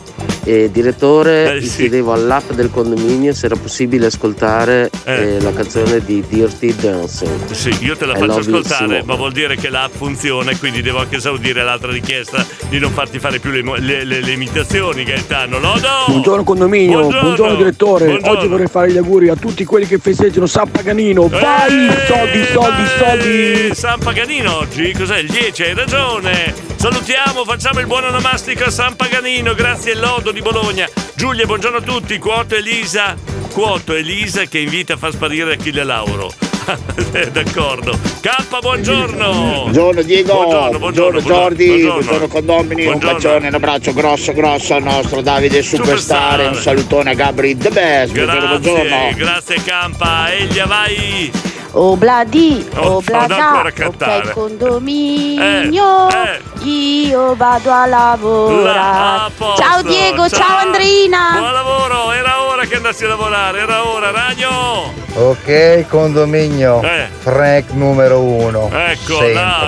Eh, direttore, Eh, sì. chiedevo all'app del condominio se era possibile ascoltare eh, la canzone di Dirty Dancing. Sì, io te la I faccio ascoltare, ma vuol dire che l'app funziona e quindi devo anche esaudire l'altra richiesta di non farti fare più le, le- le- le imitazioni, Gaetano. Lodo! Buongiorno condominio, Buongiorno. buongiorno, direttore. Buongiorno. Oggi vorrei fare gli auguri a tutti quelli che festeggiano San Paganino. Vai, soldi, soldi, soldi. Eh, San Paganino oggi, cos'è? Il 10, hai ragione. Salutiamo, facciamo il buon onomastico a San Paganino, grazie Lodo di Bologna. Giulia, buongiorno a tutti. Quoto Elisa, Quoto Elisa che invita a far sparire Achille Lauro. D'accordo. K, buongiorno. Buongiorno Diego, Buongiorno, buongiorno, Jordi, buongiorno. buongiorno, condomini, Buongiorno. un bacione, un abbraccio grosso grosso al nostro Davide Superstar, e un salutone a Gabri The Best, buongiorno, Grazie, buongiorno. grazie Campa. Eglia, vai. Obladi, Oh, oblada, ok condominio, Eh, io vado a La- lavorare. a posto. Ciao Diego, ciao, Andrina. Buon lavoro, era ora che andassi a lavorare, era ora, ragno! Ok, condominio. Eh. Frank numero uno. Ecco là,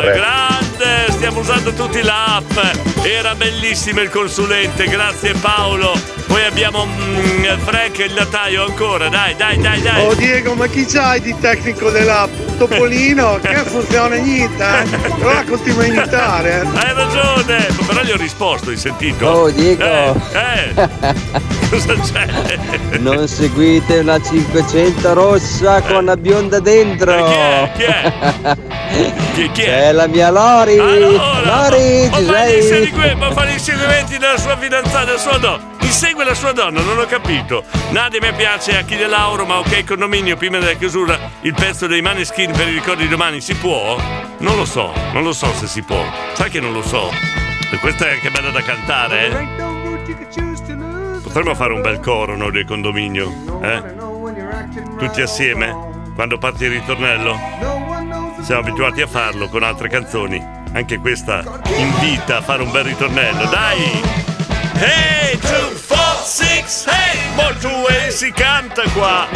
Stiamo usando tutti l'app. Era bellissimo il consulente, grazie Paolo. Poi abbiamo mm, Frank il notaio ancora, dai, dai, dai, dai. Oh Diego, ma chi c'hai di tecnico dell'app? Topolino? che funziona niente, eh? Però continua a imitare, eh? Hai ragione, però gli ho risposto, hai sentito? Oh, Diego. Eh, eh. Cosa c'è? Non seguite una 500 rossa con la bionda dentro. Eh, chi è? Chi, chi è? È la mia Lori. Lori, Ma ci fa insegui- ma fa gli inseguimenti della sua fidanzata, della sua donna. Insegue la sua donna, non ho capito. Nadia mi piace a chi De Lauro, ma ok, condominio, prima della chiusura, il pezzo dei Maneskin per i ricordi di domani si può? Non lo so, non lo so se si può. Sai che non lo so. E questa è anche bella da cantare, eh? Potremmo fare un bel coro noi del condominio, eh? Tutti assieme, quando parte il ritornello? Siamo abituati a farlo con altre canzoni. Anche questa invita a fare un bel ritornello. Dai! Hey, 2, 4, 6, hey! Molto way si canta qua!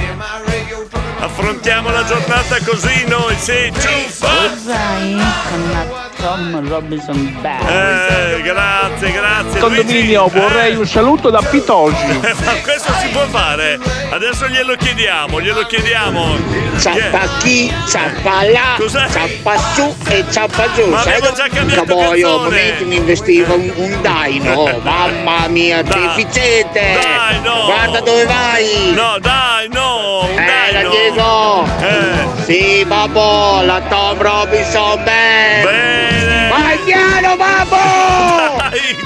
Affrontiamo la giornata così noi, sì, 2, 4, Cos'hai con la Tom Robinson Band? Eh, grazie, grazie. Condominio, Luigi. vorrei un saluto da Pitosi. Eh, ma questo può fare? Adesso glielo chiediamo, glielo chiediamo. Ciappa chi, ciappa là, Cos'è? ciappa su e ciappa giù. Ma Sai avevo già cambiato Caboio, momenti mi investiva un, un daino. Mamma mia, che Dai. efficiente! Dai, no. Guarda dove vai! No, dai, no! Un Eh, la dai, no. Diego! Eh. Sì, babbo, la Tom Robinson Band! Bene! Vai piano, babbo! Dai,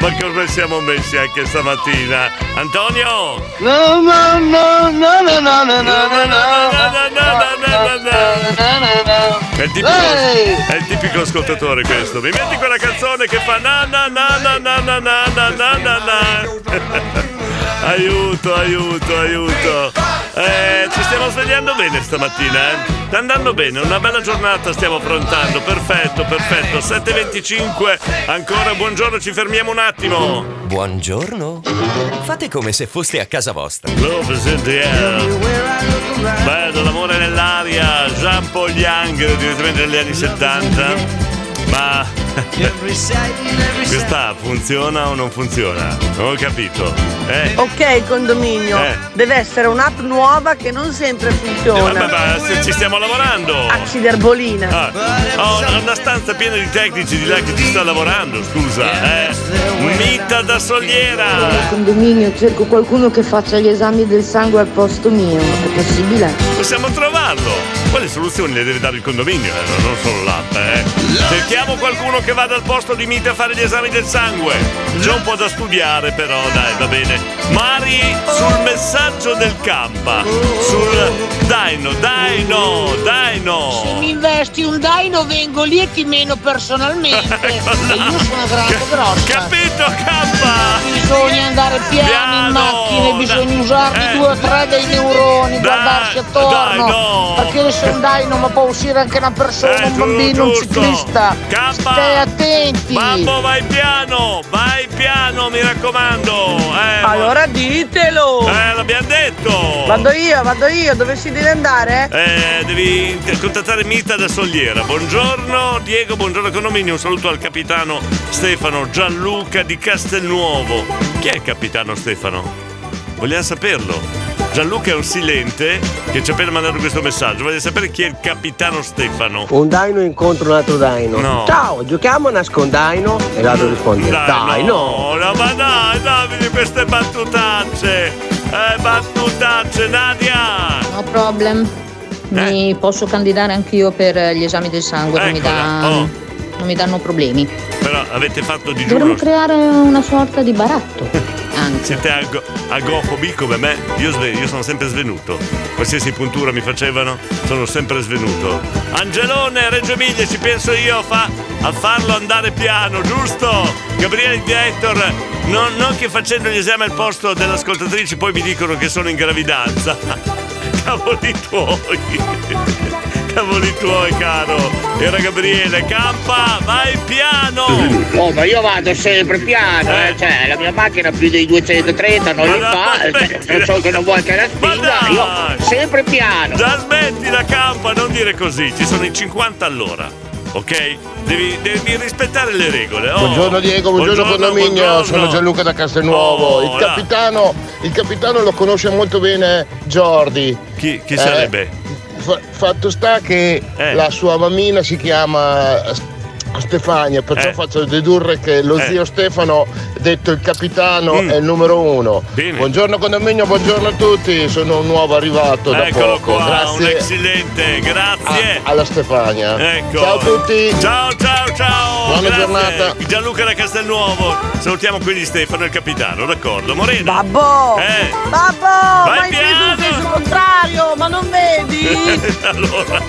Ma che ormai siamo messi anche stamattina. Antonio! No, no, no, no, no, no, no, no, no, È il, tipico, è il tipico ascoltatore questo. Mi metti quella canzone che fa na na na na na na na na na na na. Aiuto, aiuto, aiuto. Eh, ci stiamo svegliando bene stamattina, eh? Sta andando bene, una bella giornata stiamo affrontando. Perfetto, perfetto. 7.25. Ancora buongiorno, ci fermiamo un attimo. Buongiorno. Fate come se foste a casa vostra. Love is in the air. Bello, l'amore nell'aria. Jean Paul Young, direttamente negli anni 70. Ma questa funziona o non funziona? Non ho capito. Eh? Ok, condominio, Eh. deve essere un'app nuova che non sempre Eh, funziona. vabbè, ma se ci stiamo lavorando. Acciderbolina. Ah, ho una stanza piena di tecnici di là che ci sta lavorando, scusa, eh? Mita da Soliera! condominio cerco qualcuno che faccia gli esami del sangue al posto mio, è possibile? Possiamo trovarlo! Quali soluzioni le deve dare il condominio, eh? non solo l'app, eh? Cerchiamo qualcuno che vada al posto di Mita a fare gli esami del sangue. Già un po' da studiare, però, dai, va bene. Mari sul messaggio del campa. Sul Dino, Dino, Dino. Se mi investi un daino vengo lì e ti meno personalmente. e io sono grande grossa. Capito, K? Bisogna andare piano, in macchina, bisogna usarli due o tre dei neuroni, guardarsi attorno. dai, no. Perché se un ma può uscire anche una persona, Eh, un bambino, un giusto. ciclista. K. Stai attenti. Mambo, vai piano, vai piano, mi raccomando. Eh, Allora ditelo! Eh, l'abbiamo detto! Vado io, vado io, dove si deve andare? Eh, devi contattare Mita da Soliera. Buongiorno Diego, buongiorno condominio. Un saluto al capitano Stefano Gianluca di Castelnuovo. Chi è il capitano Stefano? Vogliamo saperlo. Gianluca è un silente che ci ha appena mandato questo messaggio. Voglio sapere chi è il capitano Stefano. Un daino incontra un altro daino. No. Ciao, giochiamo a nascondaino? E l'altro risponde: Dai, no. no, ma dai, Davide, queste battutacce. Eh, battutacce, Nadia. No problem. Mi posso candidare anch'io per gli esami del sangue, non mi, dà- oh. non mi danno problemi. Però avete fatto di Dovremmo giuro. creare una sorta di baratto. Siete ag- agofobi come me? Io, sve- io sono sempre svenuto. Qualsiasi puntura mi facevano, sono sempre svenuto. Angelone, Reggio Emilia, ci penso io fa- a farlo andare piano, giusto? Gabriele Director, non, non che facendo gli esami al posto dell'ascoltatrice poi mi dicono che sono in gravidanza. Cavoli tuoi. Cavoli tuoi, caro. Era Gabriele. Campa, vai piano. Oh, ma io vado sempre piano, eh. Cioè, la mia macchina più dei 230 non li fa. Cioè, so che non vuoi che la spinga. Io sempre piano. Già smetti la campa, non dire così. Ci sono i 50 all'ora. Ok? Devi, devi rispettare le regole. Oh. Buongiorno Diego, buongiorno, condominio, buongiorno. sono Gianluca da Castelnuovo. Oh, il, capitano, il capitano lo conosce molto bene Jordi. Chi, chi Eh, sarebbe? Fa- fatto sta che Eh. la sua mammina si chiama Stefania, perciò Eh. faccio dedurre che lo Eh. zio Stefano, detto il capitano, Mm. è il numero uno. Bene. Buongiorno condominio, buongiorno a tutti, sono un nuovo arrivato da Eccolo poco. qua, un Grazie excellente, grazie. a- alla Stefania. Ecco. Ciao a tutti. Ciao, ciao, ciao. Buona Grazie. giornata. Gianluca da Castelnuovo. Salutiamo quindi Stefano, il capitano, d'accordo. Morena. Babbo! Eh. Babbo! Vai ma piano. il senso contrario, ma non vedi? allora,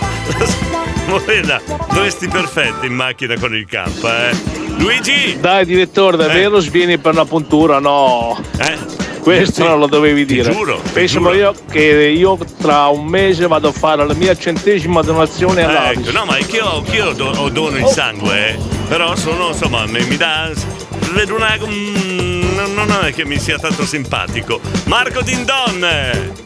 Morena, dovresti perfetto in macchina con il campa, eh. Luigi! Dai direttore, davvero svieni per una puntura? No. Eh? Questo Sì, non lo dovevi ti dire. giuro, ti Pensamo giuro. io che io tra un mese vado a fare la mia centesima donazione all'Avis. Ecco, no, ma anch'io, anch'io do- ho dono il sangue, eh. Però sono, insomma, mi, mi dà. Vedo una. mm, non, non è che mi sia tanto simpatico. Marco Dindon!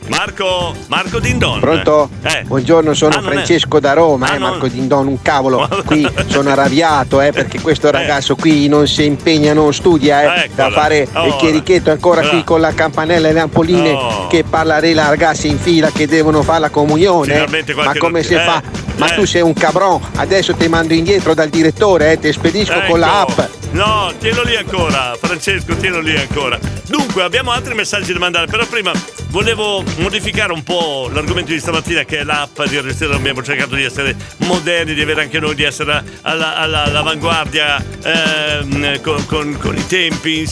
Marco. Marco Dindon. Pronto? Eh. Buongiorno, sono Ah, non è- Francesco da Roma, Ah, eh. Marco Dindon, un cavolo. Qui sono arrabbiato eh, perché questo ragazzo qui non si impegna, non studia, eh, Eccola. da fare Oh, il chierichetto ancora là. qui con la campanella e le ampoline Oh. che parla la ragazzi in fila che devono fare la comunione. eh. Ma come si eh, fa? Ma eh. tu sei un cabron, adesso ti mando indietro dal direttore, eh, ti spedisco con la Ecco. app. No, tienilo lì ancora, Francesco, tienilo lì ancora. Dunque, abbiamo altri messaggi da mandare, però prima volevo modificare un po' l'argomento di stamattina che è l'app di Restelo. Abbiamo cercato di essere moderni, di avere anche noi, di essere alla- alla- all'avanguardia ehm, con, con- con i tempi.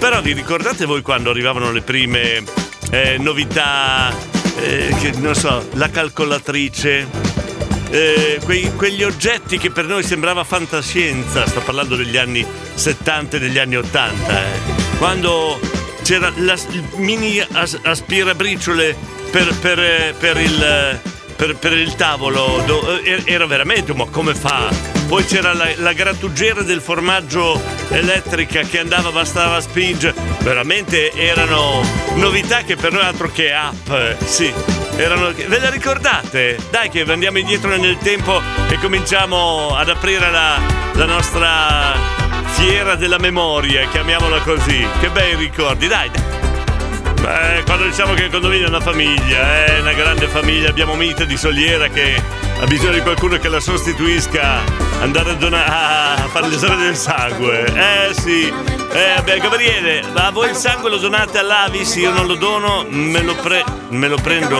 Però vi ricordate voi quando arrivavano le prime eh, novità, eh, che, non so, la calcolatrice? Eh, quei- quegli oggetti che per noi sembrava fantascienza, sto parlando degli anni 70 e degli anni 80, eh. quando c'era la- il mini as- aspirabriciole per, per, eh, per il, per- il tavolo, do- eh, era veramente, ma come fa? Poi c'era la, la grattugiera del formaggio elettrica che andava, bastava spingere. Veramente erano novità che per noi altro che app, eh, sì. Erano, ve le ricordate? Dai che andiamo indietro nel tempo e cominciamo ad aprire la, la nostra fiera della memoria, chiamiamola così. Che bei ricordi, dai, dai. Beh, quando diciamo che il condominio è una famiglia, è una grande famiglia, abbiamo Mita di Soliera che ha bisogno di qualcuno che la sostituisca, andare a, dona- a fare l'esame del sangue. Eh sì, eh, beh, Gabriele, ma voi il sangue lo donate all'Avis, io non lo dono, me lo, pre- me lo prendo,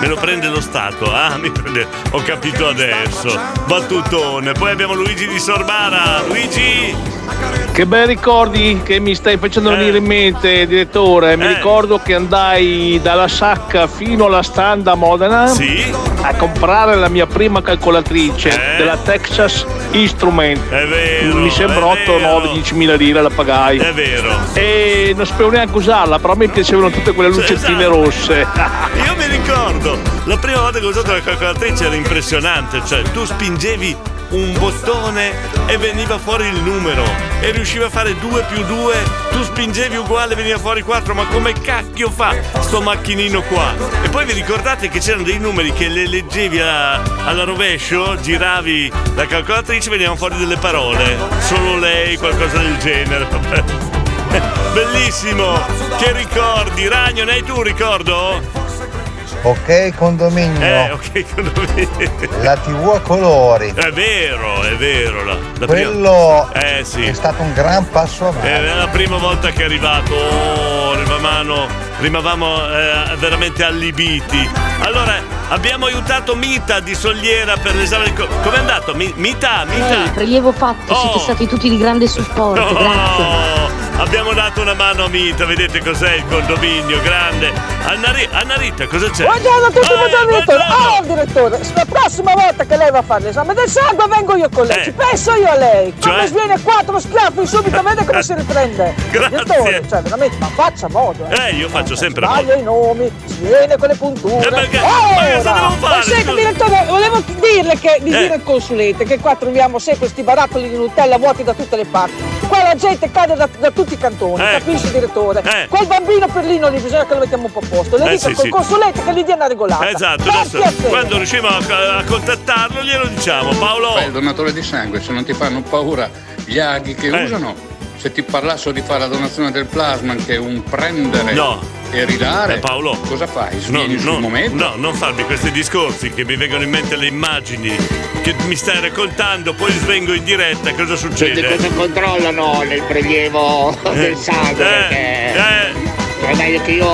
me lo prende lo Stato. Ah, prende, ho capito adesso. Battutone. Poi abbiamo Luigi di Sorbara. Luigi! Che bei ricordi che mi stai facendo venire in mente, direttore. Mi Eh. ricordo che andai dalla Sacca fino alla Standa Modena Sì? a comprare la mia prima calcolatrice Eh. della Texas Instrument. È vero. mi sembrò è 8 vero. 10.000 lire, la pagai. È vero. E non sapevo neanche usarla, però mi piacevano tutte quelle lucettine esatto. rosse. Io mi ricordo, la prima volta che ho usato la calcolatrice era impressionante, cioè tu spingevi un bottone e veniva fuori il numero e riusciva a fare 2 più 2, tu spingevi uguale e veniva fuori 4, ma come cacchio fa sto macchinino qua? E poi vi ricordate che c'erano dei numeri che le leggevi a- alla rovescio, giravi la calcolatrice e venivano fuori delle parole, solo lei, qualcosa del genere. Bellissimo! Che ricordi? Ragno, ne hai tu un ricordo? Ok, condominio. Eh, ok, condominio. La TV a colori. È vero, è vero. La, la Quello prima... eh, sì. è stato un gran passo avanti. È la prima volta che è arrivato, oh, rimavamo, rimavamo eh, veramente allibiti. Allora, abbiamo aiutato Mita di Soliera per l'esame del... co- Com'è andato? Mi- Mita, Mita? Ehi, prelievo fatto, Oh. siete stati tutti di grande supporto, grazie. abbiamo dato una mano a Mita, vedete cos'è il condominio grande. Anna, Ri- Anna Rita, cosa c'è? Buongiorno a tutti, Eh, buongiorno direttore. buongiorno. Oh, direttore, la prossima volta che lei va a fare l'esame del sangue vengo io con lei, Eh. ci penso io a lei. Cioè? Come sviene quattro schiaffi subito, vede come si riprende. Grazie. Direttore, cioè veramente, ma faccia modo. Eh, io faccio sempre Sbaglia i nomi, sviene con le punture. Eh, perché- ma cosa devo fare, senta, direttore, volevo dirle che, di Eh. dire al consulente che qua troviamo sempre sti barattoli di Nutella vuoti da tutte le parti. Qua la gente cade da, da tutti i cantoni, Eh. capisci direttore? Eh. Quel bambino per lì non gli bisogna che lo mettiamo un po' a posto. Le Eh, dica sì, col sì. consulente che gli dia una regolata. Esatto, adesso quando riusciamo a, a contattarlo glielo diciamo. Paolo. Fai il donatore di sangue, se non ti fanno paura gli aghi che Eh. usano, se ti parlassero di fare la donazione del plasma, che è un prendere No. e ridare, Eh, Paolo. cosa fai? No, Svieni sul no, momento? no, non farmi questi discorsi che mi vengono in mente le immagini che mi stai raccontando, poi svengo in diretta, cosa succede? cosa controllano nel prelievo del sangue? Eh, perché è meglio che io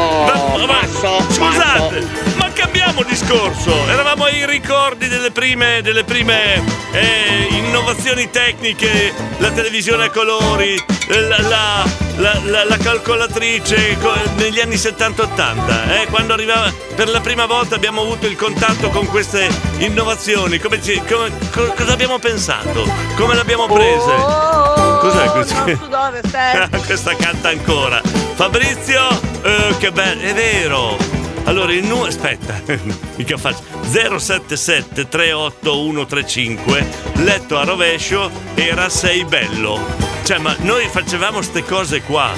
passo, Scusate, ma cambiamo discorso. Eravamo ai ricordi delle prime, delle prime eh, innovazioni tecniche, la televisione a colori, la, la- la- la- la calcolatrice co- negli anni 70-80. eh, quando arrivava per la prima volta abbiamo avuto il contatto con queste innovazioni. Come ci- come- co- cosa abbiamo pensato? Come l'abbiamo prese? Cos'è questo? sudore, stai. Questa canta ancora. Fabrizio, eh, che bello, è vero. Allora il numero. Aspetta, mica faccio. 077 38135 letto a rovescio era sei bello. Cioè, ma noi facevamo ste cose qua.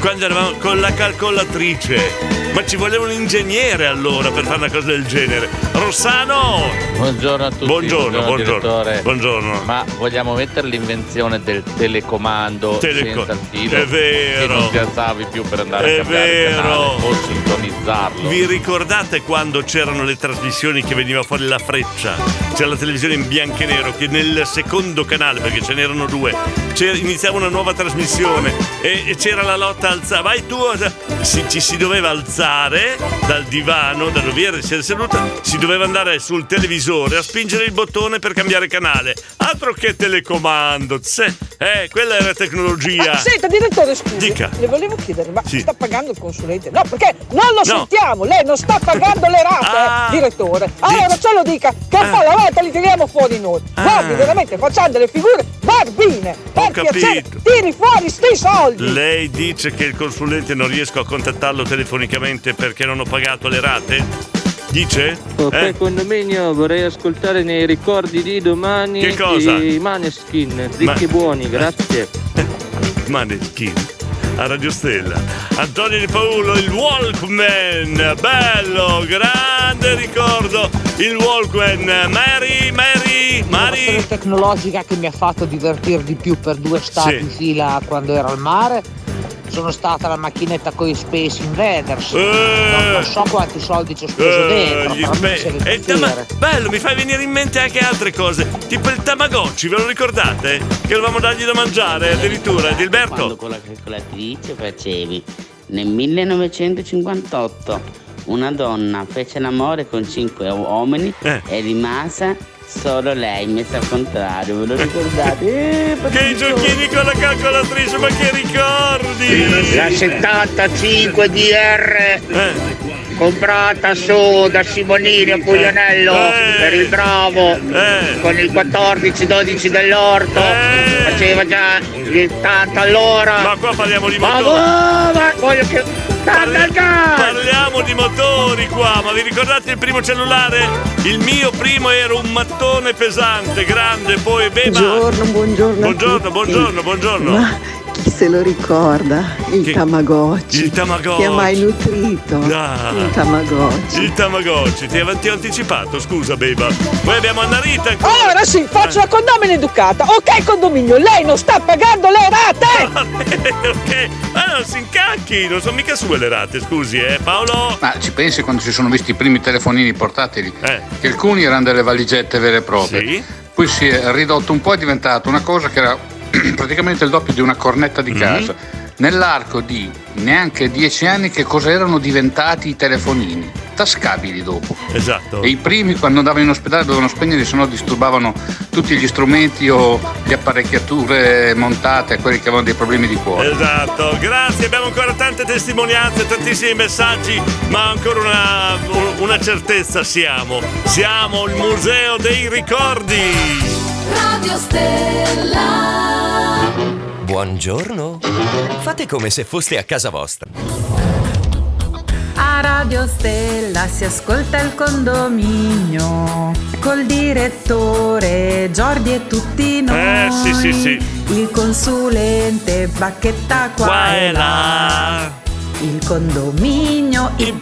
Quando eravamo con la calcolatrice. Ma ci voleva un ingegnere allora per fare una cosa del genere. Rossano! Buongiorno a tutti. Buongiorno, buongiorno. Buongiorno. Ma vogliamo mettere l'invenzione del telecomando Teleco- senza il filo? È vero. Che non ti alzavi più per andare È a cambiare vero. canale o sintonizzarlo. Vi ricordate quando c'erano le trasmissioni che veniva fuori la freccia? C'era la televisione in bianco e nero che nel secondo canale, perché ce n'erano due, iniziava una nuova trasmissione e, e c'era la lotta alzata. Vai tu, si- ci si doveva alzare dal divano, da dove era si era seduta, si doveva andare sul televisore a spingere il bottone per cambiare canale. Altro che telecomando, tse, eh, quella era tecnologia. Ah, senta, direttore, scusi. Dica. Le volevo chiedere, ma Sì. sta pagando il consulente? No, perché non lo No. sentiamo, lei non sta pagando le rate, Ah. eh, direttore. Allora ce lo dica, che Ah. poi la volta li tiriamo fuori noi. Guardi, veramente facciamo delle figure barbine. Per piacere, capito. tiri fuori sti soldi. Lei dice che il consulente non riesco a contattarlo telefonicamente perché non ho pagato le rate? Dice? Ok, Eh? condominio, vorrei ascoltare nei ricordi di domani Che cosa? i Maneskin, ricchi Ma- buoni, grazie. Maneskin a Radio Stella. Antonio Di Paolo, il Walkman, bello, grande ricordo, il Walkman. Mary, Mary, Mary. L'innovazione tecnologica che mi ha fatto divertire di più per due stati Sì. in fila quando ero al mare sono stata la macchinetta con i Space Invaders. Non, non so quanti soldi ci ho speso Eh, dentro, gli spe- e il tama- bello, mi fai venire in mente anche altre cose, tipo il Tamagotchi, ve lo ricordate? Che dovevamo dargli da mangiare addirittura, Quando Dilberto. con la calcolatrice facevi nel 1958 una donna fece l'amore con cinque uomini Eh. e rimase solo lei messa al contrario, ve lo ricordate? Eh, Che i giochini con la calcolatrice, ma che ricordi? La 75 DR Eh. Comprata su da Simonini a Puglianello Eh. per il Bravo con il 14-12 dell'orto faceva già il 80 all'ora Ma qua parliamo di ma, motori. ma voglio che gas Parliamo di motori qua, ma vi ricordate il primo cellulare? Il mio primo era un mattone pesante, grande, poi beba. Buongiorno, buongiorno. a Buongiorno, tutti. buongiorno, buongiorno. Ma chi se lo ricorda? Il Chi? Tamagotchi. Il Tamagotchi. Chi ha mai nutrito? Ah. Il Tamagotchi. Il Tamagotchi, ti ti ho anticipato, scusa Beba. Poi abbiamo Anna Rita ancora. Allora sì, faccio la condomina educata. Ok, condominio, lei non sta pagando le rate! ok, ma non si incacchi, non sono mica sue le rate, scusi, eh, Paolo. Ma ci pensi quando si sono visti i primi telefonini portatili? Eh. Che alcuni erano delle valigette vere e proprie. Sì. Poi si è ridotto un po', è diventato una cosa che era praticamente il doppio di una cornetta di casa. Nell'arco di neanche dieci anni che cosa erano diventati i telefonini. Tascabili dopo. Esatto. E i primi quando andavano in ospedale dovevano spegnere, se no disturbavano tutti gli strumenti o le apparecchiature montate a quelli che avevano dei problemi di cuore. Esatto, grazie, abbiamo ancora tante testimonianze, tantissimi messaggi, ma ancora una, una certezza siamo. Siamo il museo dei ricordi. Radio Stella. Buongiorno. Fate come se foste a casa vostra. A Radio Stella si ascolta il condominio col direttore Giordi e tutti noi. Eh, sì, sì, sì. Il consulente Bacchetta qua, Qua e e là. Il condominio il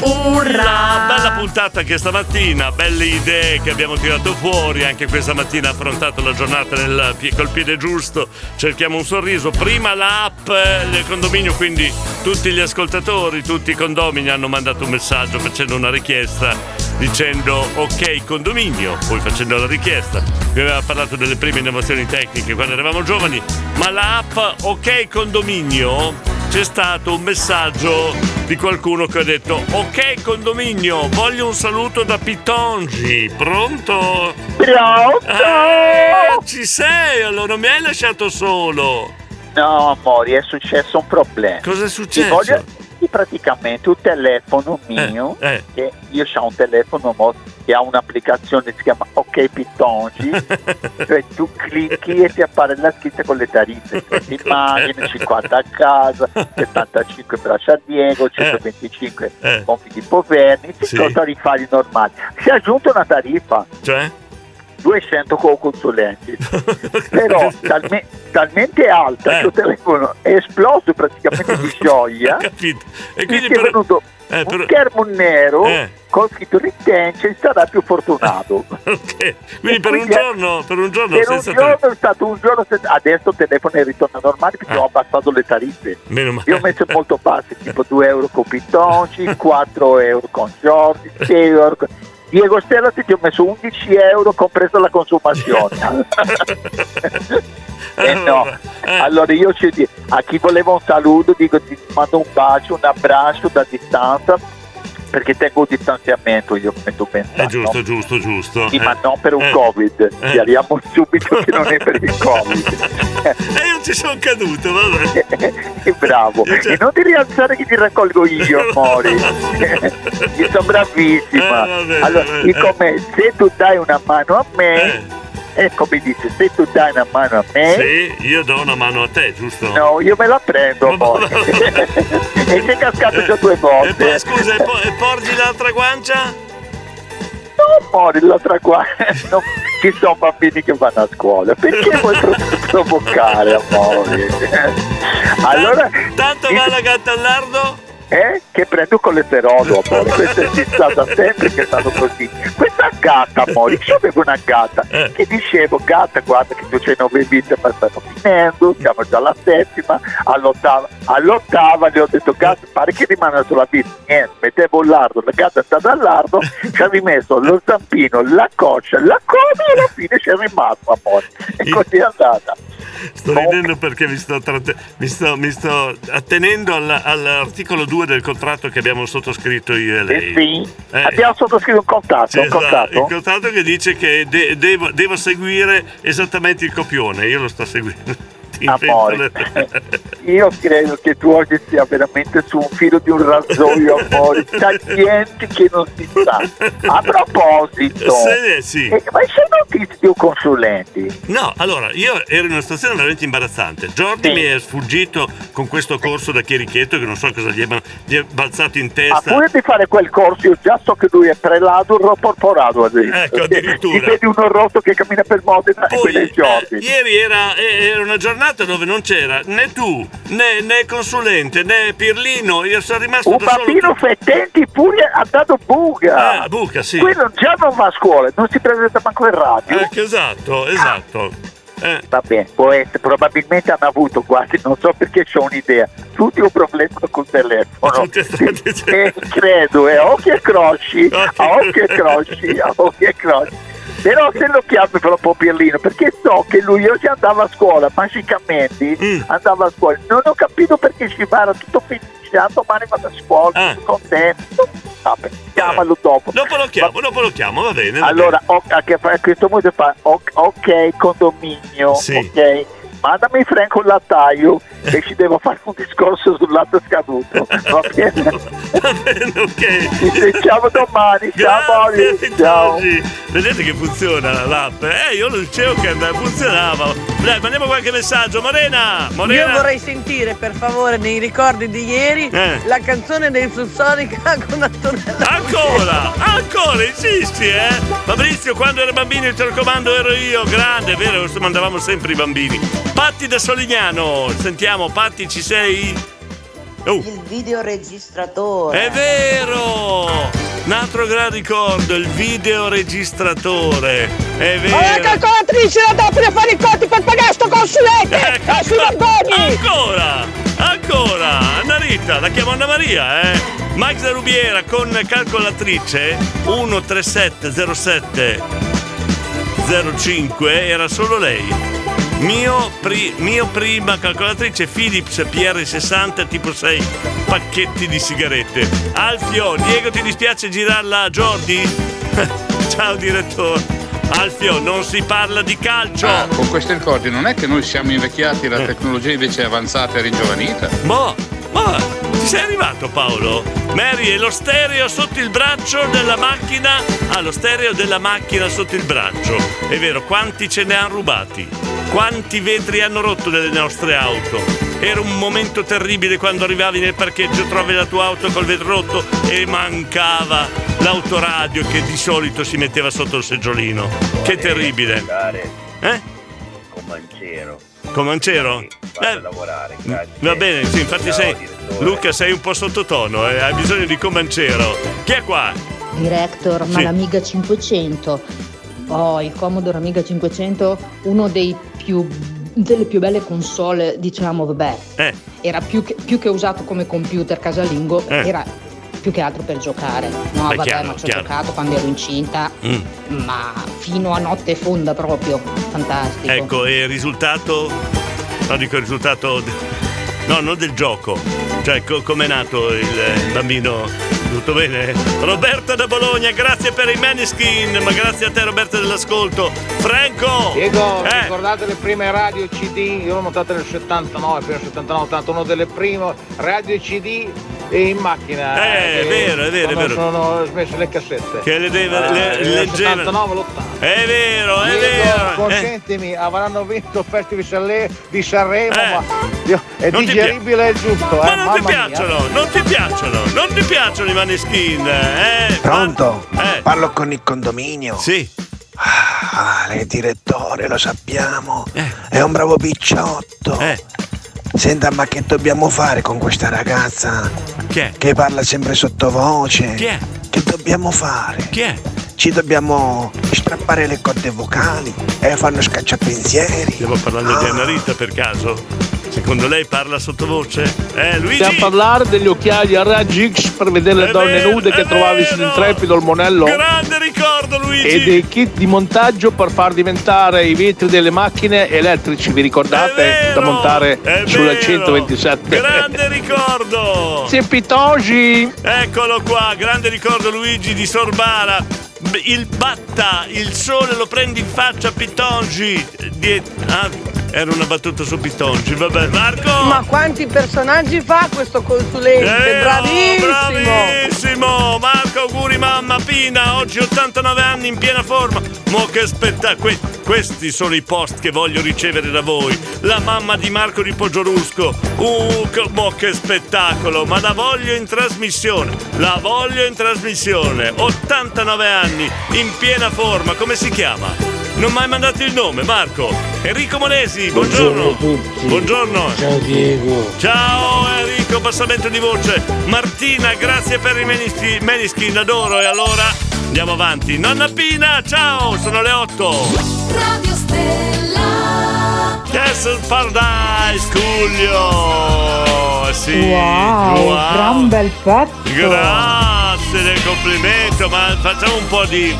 Urra! Bella puntata anche stamattina, belle idee che abbiamo tirato fuori, anche questa mattina affrontato la giornata nel col piede giusto, cerchiamo un sorriso. Prima l'app eh, del condominio, quindi tutti gli ascoltatori, tutti i condomini hanno mandato un messaggio facendo una richiesta dicendo ok condominio, poi facendo la richiesta. Vi aveva parlato delle prime innovazioni tecniche quando eravamo giovani, ma l'app ok condominio c'è stato un messaggio di qualcuno che ha detto ok condominio voglio un saluto da Pitongi pronto? Pronto? Eh, ci sei allora non mi hai lasciato solo No, amore, è successo un problema. Cosa è successo? Sì, praticamente un telefono mio, eh. che io ho un telefono che ha un'applicazione che si chiama Ok Pitongi, cioè tu clicchi e ti appare la scritta con le tariffe, immagini 50 a casa, 75 braccia a Diego, 125 Eh. compiti Poverni, Sì. sono tariffari normali. Si è aggiunta una tariffa. Cioè? 200 con consulenti. Però talme- talmente alta che il telefono è esploso praticamente di gioia capito. E quindi è venuto un schermo nero Eh. con scritto retention sarà più fortunato. Quindi per un giorno per un giorno per un giorno è stato un giorno senza- adesso il telefono è ritorno normale perché ho abbassato le tariffe. Meno male. io ho messo molto basse tipo 2 euro con Pitonci 4 euro con Giorgi 6 euro con... Diego Stella ti ho messo 11 euro compresa la consumazione. Eh no, allora io ci dico, a chi voleva un saluto dico ti mando un bacio, un abbraccio da distanza perché tengo un distanziamento io come tu pensi. è giusto giusto giusto Sì, ma non per un Eh. Covid, Eh. chiariamo subito che non è per il Covid. e io ci sono caduto vabbè E bravo, e non ti rialzare che ti raccolgo io, amore. io sono bravissima. Eh, vabbè, allora, vabbè, dico me, se tu dai una mano a me, è come dice, se tu dai una mano a me, sì io do una mano a te giusto? no, io me la prendo, amore. e sei cascato già due e volte. poi scusa e, po- e porgi l'altra guancia? No, amore, l'altra qua. No, ci sono bambini che vanno a scuola. Perché vuoi pro- provocare, amore? Allora, tanto va la gatta al lardo? Eh? Che prendo colesterolo, amore. Questa è fissata sempre che stanno così. Questa gatta, amore, io avevo una gatta che dicevo, gatta, guarda che tu c'hai nove vite, ma stanno finendo, siamo già alla settima, all'ottava. All'ottava le ho detto, gatta, pare che rimane sulla vita. Niente, mettevo il lardo, la gatta è stata al lardo, ci ha rimesso lo zampino, la coscia, la coda e alla fine c'è rimasto, amore. E così è andata. Sto ridendo perché mi sto, tratte- mi sto- mi sto attenendo alla- all'articolo 2 del contratto che abbiamo sottoscritto io e lei. Eh sì, Eh. abbiamo sottoscritto un contratto, Sì, un esatto, contratto. il contratto che dice che de- devo, devo seguire esattamente il copione, io lo sto seguendo. Ti io credo che tu oggi sia veramente su un filo di un razzoio, amore. C'è niente che non si sa. A proposito, Sì, sì. eh, ma c'è notizie un consulenti? No, allora, io ero in una situazione veramente imbarazzante. Jordi mi è sfuggito con questo corso da Chierichetto che non so cosa gli è, gli è balzato in A testa. furia di fare quel corso, io già so che lui è prelato, roporporato adesso. Ecco, addirittura. Ti vedi uno rotto che cammina per Modena e quello è Jordi. Ieri era, eh, era una giornata dove non c'era né tu, né, né consulente, né Pirlino. Io sono rimasto Un da solo. bambino fettenti pure ha dato buca. Ah, buca, sì. Quello già non va a scuola, non si presenta manco in radio. Ecco, esatto, esatto. Eh. Va bene, può essere, probabilmente hanno avuto quasi, non so perché c'ho un'idea, tutti un problema col telefono. Eh, credo, eh, occhi e croci, a occhi e croci, a occhi e croci. Però se lo chiami proprio Pirlino, perché so che lui oggi andava a scuola, magicamente Mm. andava a scuola. Non ho capito perché ci va, era tutto felice, ah, domani vado a scuola, Ah. contento. Vabbè, chiamalo dopo. Dopo lo chiamo, dopo lo chiamo, va bene. va Allora, o- a, questo punto fa, o- ok, condominio, Sì. ok, mandami Franco il lattaio e ci devo fare un discorso sul latte scaduto. Va bene? bene, ok. Ci sentiamo domani, ciao Grazie, Maurizio, ciao. Vedete che funziona l'app? Eh, io lo dicevo che andava- funzionava. Dai, mandiamo qualche messaggio. Morena! Morena! Io vorrei sentire per favore nei ricordi di ieri Eh. la canzone dei Sussonica con Antonella. Ancora, ancora, insisti, eh? Fabrizio, quando ero bambino il telecomando ero io, grande, è vero, mandavamo sempre i bambini. Patti da Solignano, sentiamo, Patti, ci sei? Oh, Il videoregistratore. è vero! Un altro gran ricordo, il videoregistratore. È Ma la vero. calcolatrice la dà per fare i conti per pagare sto consulente! Ecco, E sui bambini! Ancora! Ancora! Anna Rita, la chiamo Anna Maria, eh? Max da Rubiera con calcolatrice 13707 05 era solo lei. Mio, pri- mio prima calcolatrice Philips PR60 tipo 6 pacchetti di sigarette. Alfio, Diego ti dispiace girarla a Jordi? Ciao direttore. Alfio, non si parla di calcio. Ah, con questi ricordi non è che noi siamo invecchiati, la tecnologia invece è avanzata e ringiovanita. Boh, ma ci sei arrivato Paolo? Mary, e lo stereo sotto il braccio della macchina? Ah, lo stereo della macchina sotto il braccio. È vero, quanti ce ne hanno rubati? Quanti vetri hanno rotto delle nostre auto? Era un momento terribile quando arrivavi nel parcheggio, trovi la tua auto col vetro rotto e mancava l'autoradio che di solito si metteva sotto il seggiolino. Che terribile. Eh? Con Mancero. Comancero? Vado Eh, a lavorare, grazie. Va bene, sì, infatti Ciao, sei. direttore. Luca, sei un po' sottotono, eh, hai bisogno di Comancero. Chi è qua? Director, ma Sì. l'Amiga 500. Oh, il Commodore Amiga 500, uno dei più delle più belle console, diciamo, vabbè, Eh, era più che, più che usato come computer casalingo, Eh. era più che altro per giocare. No, Beh, vabbè, chiaro, ma ci ho chiaro. giocato quando ero incinta, mm. ma fino a notte fonda proprio, fantastico. ecco, e il risultato? No, dico il risultato. No, non del gioco. Cioè, co- com'è nato il eh, bambino? Tutto bene? Roberta da Bologna, grazie per i Maniskin, ma grazie a te Roberta dell'ascolto. Franco! Diego, Eh. ricordate le prime radio CD? Io l'ho montate nel 79, prima 79, 81, una delle prime radio CD in macchina. Eh, è che vero, è vero, è vero. Sono smesso le cassette. Che le deve- Ah, le- nel leggeva- 79, l'80. È vero, è vero. eh. consentimi, avranno vinto il Festival di Sanremo, Eh. ma Dio, è Non digeribile il giusto, Ma eh, non ti mamma mia. piacciono, non ti piacciono, non ti piacciono i Maneskin, eh? Pronto? Eh. Parlo con il condominio. Sì. Ah, lei è direttore, lo sappiamo. Eh. È un bravo picciotto. Senta, ma che dobbiamo fare con questa ragazza? Chi è? Che parla sempre sottovoce. Chi è? Che dobbiamo fare? Chi è? Ci dobbiamo strappare le corde vocali e fanno scacciapensieri. Stiamo parlando di Anna Rita per caso? Secondo lei parla sottovoce? Eh, Luigi? Stiamo a parlare degli occhiali a raggi X per vedere le È donne vero, nude che trovavi sull'intrepido al monello. Grande ricordo, Luigi! E dei kit di montaggio per far diventare i vetri delle macchine elettrici, vi ricordate? da montare sulla vero. 127. Grande ricordo! Sempitogi! Eccolo qua, grande ricordo Luigi di Sorbara. Il batta, il sole lo prendi in faccia Pitongi. Die- ah, era una battuta su Pitongi, vabbè. Marco! Ma quanti personaggi fa questo consulente? Eh, Bravissimo! Bravissimo! Marco, auguri mamma Pina, oggi 89 anni in piena forma. Mo che spettacolo! questi sono i post che voglio ricevere da voi. La mamma di Marco di Poggiorusco. Uh, mo che spettacolo! Ma la voglio in trasmissione. La voglio in trasmissione. 89 anni, in piena forma. Come si chiama? Non mi hai mandato il nome, Marco. Enrico Monesi, buongiorno. Buongiorno a tutti. Buongiorno. Ciao Diego. Ciao Enrico, passamento di voce. Martina, grazie per i menischi- meniskin, adoro. E allora andiamo avanti. Nonna Pina, ciao, sono le 8. Radio Stella. Castle Paradise, Giulio. Sì, Wow, gran bel pezzo. Grazie del complimento, ma facciamo un po' di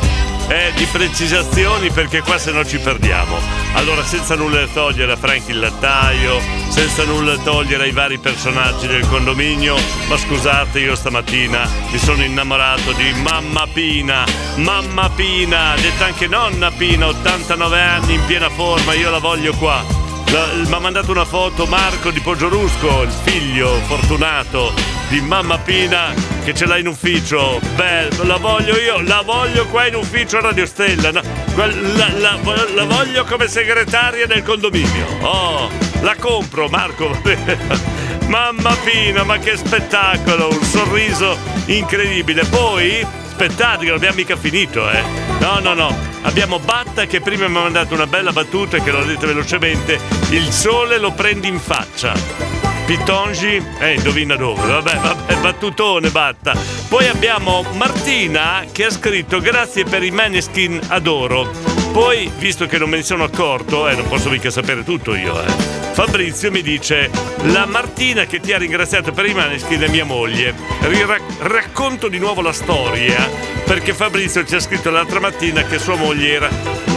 eh, di precisazioni perché qua se no ci perdiamo. Allora, senza nulla togliere a Frank il lattaio, senza nulla togliere ai vari personaggi del condominio, ma scusate, io stamattina mi sono innamorato di Mamma Pina. Mamma Pina, detta anche nonna Pina, 89 anni in piena forma, io la voglio qua. Mi ha mandato una foto Marco di Poggiorusco, il figlio fortunato di mamma Pina che ce l'ha in ufficio. Beh, la voglio io, la voglio qua in ufficio a Radio Stella. no? La, la- la voglio come segretaria del condominio. Oh, la compro Marco. Mamma Pina, ma che spettacolo! Un sorriso incredibile. Poi, aspettate che non abbiamo mica finito, eh. No, no, no. Abbiamo Batta che prima mi ha mandato una bella battuta che l'ho detta velocemente. Il sole lo prendi in faccia. Pitongi, eh, indovina dove, vabbè, vabbè, battutone, batta. Poi abbiamo Martina che ha scritto grazie per i maneskin, adoro. Poi, visto che non me ne sono accorto, eh, non posso mica sapere tutto io, eh. Fabrizio mi dice, la Martina che ti ha ringraziato per i maneskin è mia moglie. Rira- racconto di nuovo la storia, perché Fabrizio ci ha scritto l'altra mattina che sua moglie era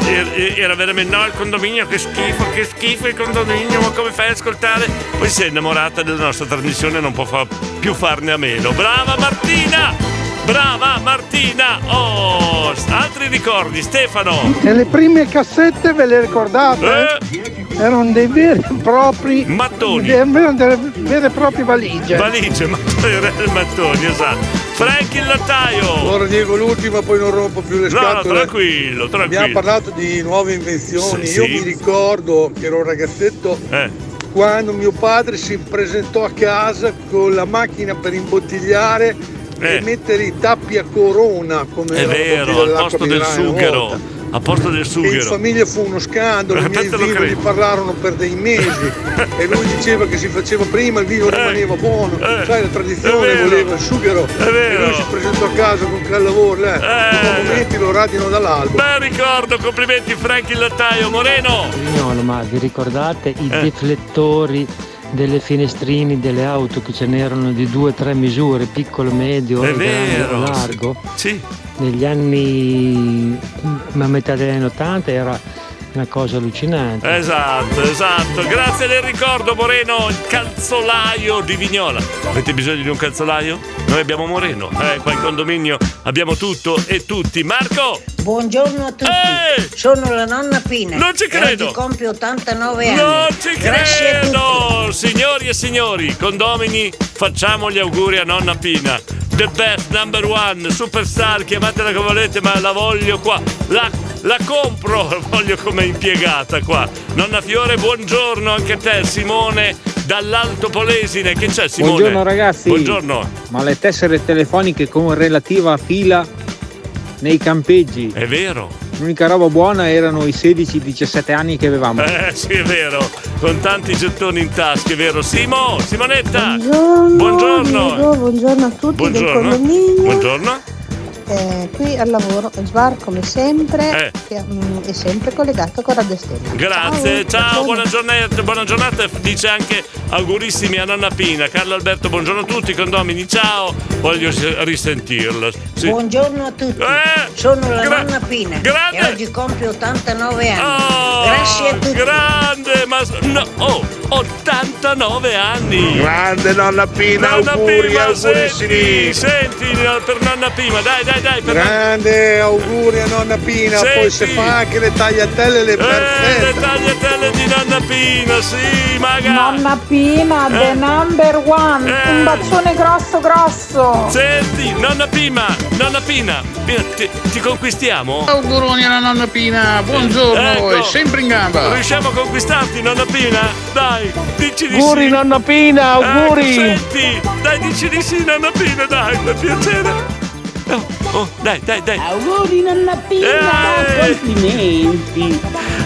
era- era veramente no il condominio che schifo che schifo il condominio ma come fai ad ascoltare poi si è innamorata della nostra trasmissione e non può fa- più farne a meno brava Martina brava Martina oh altri ricordi Stefano E le prime cassette ve le ricordate? Erano dei veri e propri mattoni Erano delle vere e proprie valigie. valigie mattoni, mattoni esatto Frank il lattaio Allora Diego l'ultima, poi non rompo più le no, no scatole. tranquillo tranquillo Abbiamo parlato di nuove invenzioni. Sì, Io sì. mi ricordo che ero un ragazzetto Eh. quando mio padre si presentò a casa con la macchina per imbottigliare Eh. e mettere i tappi a corona come è vero al posto del sughero a posto del E in sughero famiglia fu uno scandalo, i miei gli parlarono per dei mesi e lui diceva che si faceva prima, il vino rimaneva buono, sai la tradizione Eh. voleva il sughero È vero. e lui si presentò a casa con quel lavoro, eh. Eh. i momenti lo radiano dall'albo. bel ricordo complimenti Frank il lattaio Moreno Vignolo, ma vi ricordate i Eh. deflettori delle finestrini delle auto che ce n'erano di due o tre misure, piccolo, medio, È grande largo? Sì. Negli anni a metà degli anni 80 era una cosa allucinante. Esatto, esatto. Grazie del ricordo, Moreno, il calzolaio di Vignola. Avete bisogno di un calzolaio? Noi abbiamo Moreno. Eh, qua in condominio abbiamo tutto e tutti. Marco! Buongiorno a tutti. Sono la nonna Pina. Non ci credo. Oggi compie 89 anni. Non ci Grazie credo! Signori e signori, condomini, facciamo gli auguri a nonna Pina. The best, number one, superstar, chiamatela come volete, ma la voglio qua. La, la compro, la voglio come impiegata qua. Nonna Fiore, buongiorno anche a te, Simone, dall'Alto Polesine. Che c'è, Simone? Buongiorno ragazzi. Buongiorno. Ma le tessere telefoniche con relativa fila nei campeggi. È vero. L'unica roba buona erano i 16-17 anni che avevamo. Eh sì, è vero, con tanti gettoni in tasca, è vero. Simo, Simonetta. Buongiorno, Buongiorno. Diego, buongiorno a tutti del Buongiorno. condominio. Buongiorno. Eh, qui al lavoro, Svar come sempre, Eh. che, mm, è sempre collegato con Radio Stella. Grazie, ciao, buona giornata, buona giornata. Dice anche augurissimi a nonna Pina. Carlo Alberto, buongiorno a tutti, condomini, ciao. Voglio risentirla. Sì. Buongiorno a tutti. Sono la nonna Pina e oggi compie 89 anni. Oh, Grazie a tutti. Grande, ma no, oh, 89 anni. Grande nonna Pina, Nonna auguri, Pima, augurissimi. senti, senti per nonna Pima, dai, dai, dai, per Grande auguri a nonna Pina, poi se Senti. fa anche le tagliatelle le Eh, le tagliatelle di nonna Pina, sì, maga. Nonna Pina, the Eh. number one. Eh. Un bacione grosso grosso. Senti, nonna Pima, nonna Pina, Pina, ti, ti conquistiamo? Auguroni alla nonna Pina, buongiorno, Ecco. è sempre in gamba. Riusciamo a conquistarti, nonna Pina? Dai, dici di Auguri sì. nonna Pina, auguri! Ecco, senti, dai, dici di sì, nonna Pina, dai, per piacere. Oh, oh, dai, dai, dai. Auguri nonna Pina, Eh. complimenti.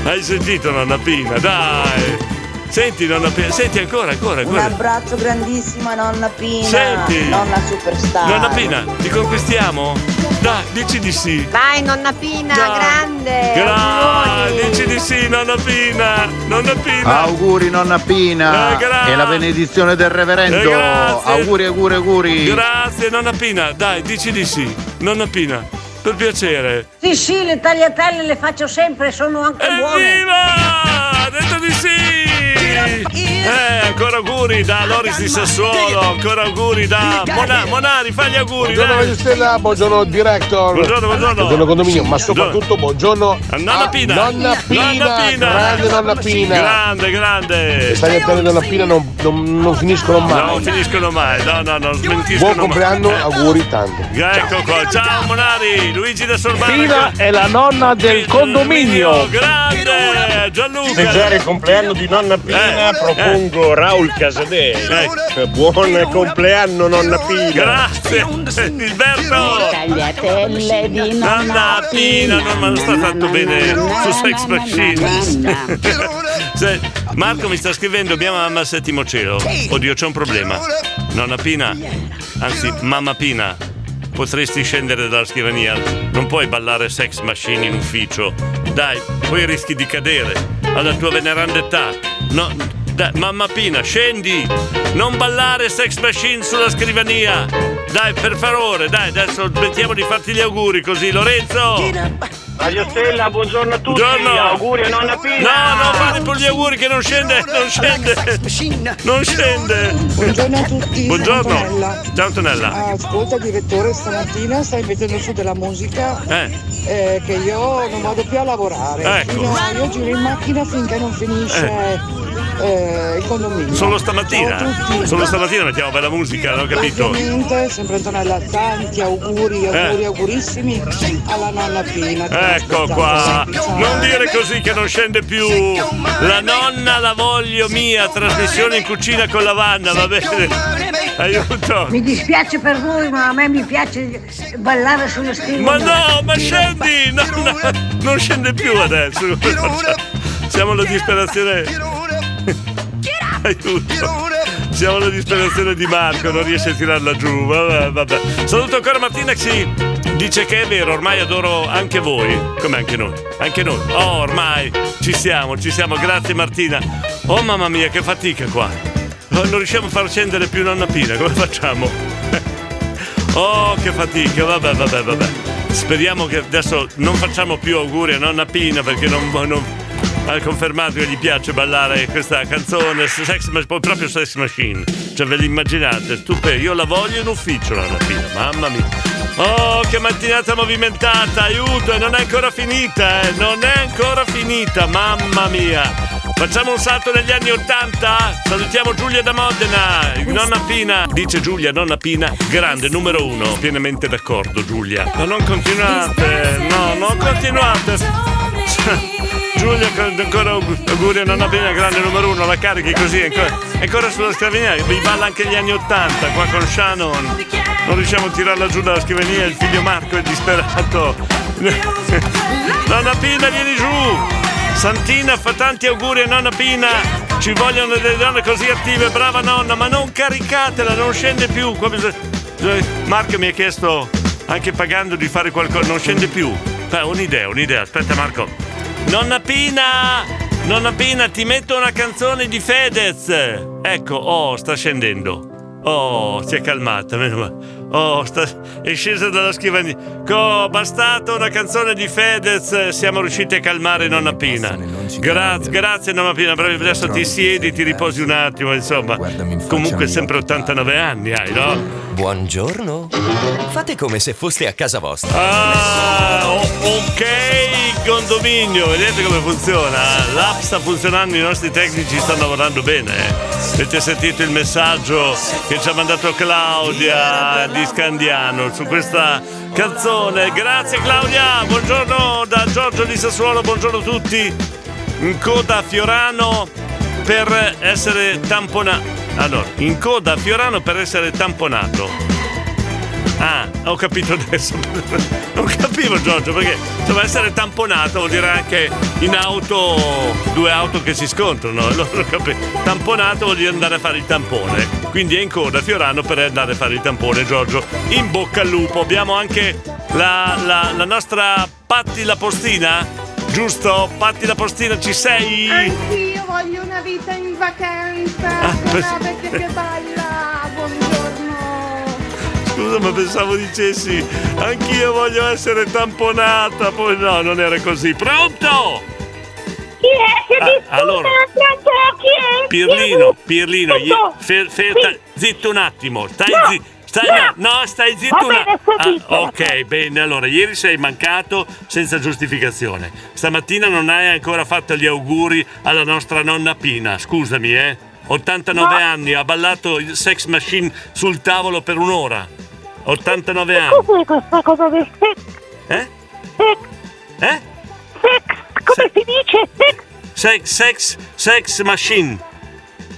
Hai sentito, nonna Pina, dai. Senti, nonna Pina, senti ancora, ancora, Un ancora. abbraccio grandissimo a nonna Pina. Senti. Nonna superstar. Nonna Pina, ti conquistiamo? Dai, dici di sì. Vai nonna Pina, Dai. grande. Gra- auguri. dici di sì, nonna Pina. Nonna Pina. Auguri nonna Pina Eh, e la benedizione del reverendo. Eh, grazie. auguri, auguri, auguri. Grazie, nonna Pina. Dai, dici di sì. Nonna Pina. Per piacere. Sì, sì, le tagliatelle le faccio sempre, sono anche buone. Evviva! Detto di sì! Eh, ancora auguri da Loris di Sassuolo, ancora auguri da Mona- Monari, fai gli auguri. Buongiorno dai. Radio Stella, buongiorno director. Buongiorno, buongiorno. condominio, ma soprattutto buongiorno Nonna a Pina. Nonna Pina, Nonna Pina. grande nonna Pina. Grande, grande. Le tagliatelle di nonna Pina non, non- non finiscono mai. Non finiscono mai, no, no, non smentiscono Buon mai. compleanno, Eh. auguri tanto. Ecco qua, ciao Monari, Luigi da Sorbano. Pina è la nonna del condominio. Grande, Gianluca. festeggiare il compleanno di nonna Pina Eh, propongo Raul Casadei. Buon compleanno nonna Pina. Grazie, Gilberto. Tagliatelle di Nonna Pina, non ma non sta tanto bene su Sex Machine. Marco mi sta scrivendo mia mamma al settimo cielo. Oddio, c'è un problema. Nonna Pina, anzi, mamma Pina, potresti scendere dalla scrivania. Non puoi ballare Sex Machine in ufficio. Dai, poi rischi di cadere alla tua veneranda età. No, dai, mamma Pina, scendi! Non ballare Sex Machine sulla scrivania! Dai, per favore, dai, adesso smettiamo di farti gli auguri così, Lorenzo! Radio Stella, buongiorno a tutti. Buongiorno. Auguri a nonna Pina. No, no, fate per gli auguri che non scende, non scende. Non scende. Buongiorno a tutti, Buongiorno. Antonella. Ciao Antonella. Ascolta direttore, stamattina stai mettendo su della musica Eh. eh, che io non vado più a lavorare. Ecco. Fino io giro in macchina finché non finisce eh, il condominio. Solo stamattina. Tutti. Solo stamattina mettiamo bella musica, non ho capito. Ovviamente, sempre Antonella, tanti auguri, auguri, Eh. augurissimi alla nonna Pina. Ecco qua. Non dire così che non scende più. La nonna la voglio mia, trasmissione in cucina con la Vanna, va bene? Aiuto. Mi dispiace per voi, ma a me mi piace ballare sulle scrivanie. Ma no, ma scendi! No, no, non scende più adesso. Siamo alla disperazione. Aiuto. Siamo alla disperazione di Marco, non riesce a tirarla giù. Vabbè, vabbè. Saluto ancora Martina che si dice che è vero, ormai adoro anche voi. Come anche noi. Anche noi. Oh, ormai ci siamo, ci siamo. Grazie Martina. Oh mamma mia, che fatica qua. Non riusciamo a far scendere più nonna Pina, come facciamo? Oh, che fatica, vabbè, vabbè, vabbè. Speriamo che adesso non facciamo più auguri a nonna Pina perché non, non- ha confermato che gli piace ballare questa canzone, sex, proprio Sex Machine. Cioè, ve l'immaginate, stupendo. Io la voglio in ufficio, nonna Pina, mamma mia. Oh, che mattinata movimentata, aiuto, e non è ancora finita, eh, non è ancora finita, mamma mia. Facciamo un salto negli anni Ottanta? Salutiamo Giulia da Modena, nonna Pina. Dice Giulia, nonna Pina, grande, numero uno. Pienamente d'accordo, Giulia. Ma non continuate, no, non continuate. Giulia, ancora auguri a nonna Pina, grande numero uno, la carichi così, ancora, ancora sulla scrivania, vi balla anche gli anni Ottanta, qua con Shannon. Non riusciamo a tirarla giù dalla scrivania, il figlio Marco è disperato. Nonna Pina, vieni giù! Santina fa tanti auguri a nonna Pina. Ci vogliono delle donne così attive, brava nonna, ma non caricatela, non scende più. Marco mi ha chiesto, anche pagando, di fare qualcosa, non scende più. Eh, un'idea, un'idea. Aspetta Marco. Nonna Pina! Nonna Pina, ti metto una canzone di Fedez. Ecco, oh, sta scendendo. Oh, si è calmata, meno male. Oh, sta- è scesa dalla scrivania. Co, bastato una canzone di Fedez, siamo riusciti a calmare nonna Pina. Grazie, grazie nonna Pina, bravi, adesso ti siedi, ti riposi un attimo, insomma. Comunque sempre 89 anni hai, no? Buongiorno. Fate come se foste a casa vostra. Ah, ok, condominio, vedete come funziona? L'app sta funzionando, i nostri tecnici stanno lavorando bene. Avete sentito il messaggio che ci ha mandato Claudia di Scandiano su questa canzone? Grazie Claudia, buongiorno da Giorgio di Sassuolo, buongiorno a tutti. In coda a Fiorano per essere tamponato. Allora, in coda a Fiorano per essere tamponato. Ah, ho capito adesso. Non capivo Giorgio perché insomma essere tamponato vuol dire anche in auto due auto che si scontrano. Non ho capito. Tamponato vuol dire andare a fare il tampone. Quindi è in coda Fiorano per andare a fare il tampone, Giorgio. In bocca al lupo. Abbiamo anche la, la- la nostra Patti la postina. Giusto? Patti la postina, ci sei? Anch'io voglio una vita in vacanza Ah, vecchia che balla. Scusa ma pensavo dicessi anch'io voglio essere tamponata. Poi no, non era così. Pronto? Chi è? Che Ah, allora. Chi è? Pirlino, Pirlino, gli- fer- fer- Sì. zitto un attimo. Stai No, zi- stai- no. no, no, stai zitto Va un bene, sto zitto, Ah, ok, bene. Allora, ieri sei mancato senza giustificazione. Stamattina non hai ancora fatto gli auguri alla nostra nonna Pina. Scusami, eh. 89 anni, ha ballato il sex machine sul tavolo per un'ora. 89 anni. Cos'è questa cosa del sex? Eh? Sex? Eh? Sex? Come si dice? Sex? Sex, sex, sex machine.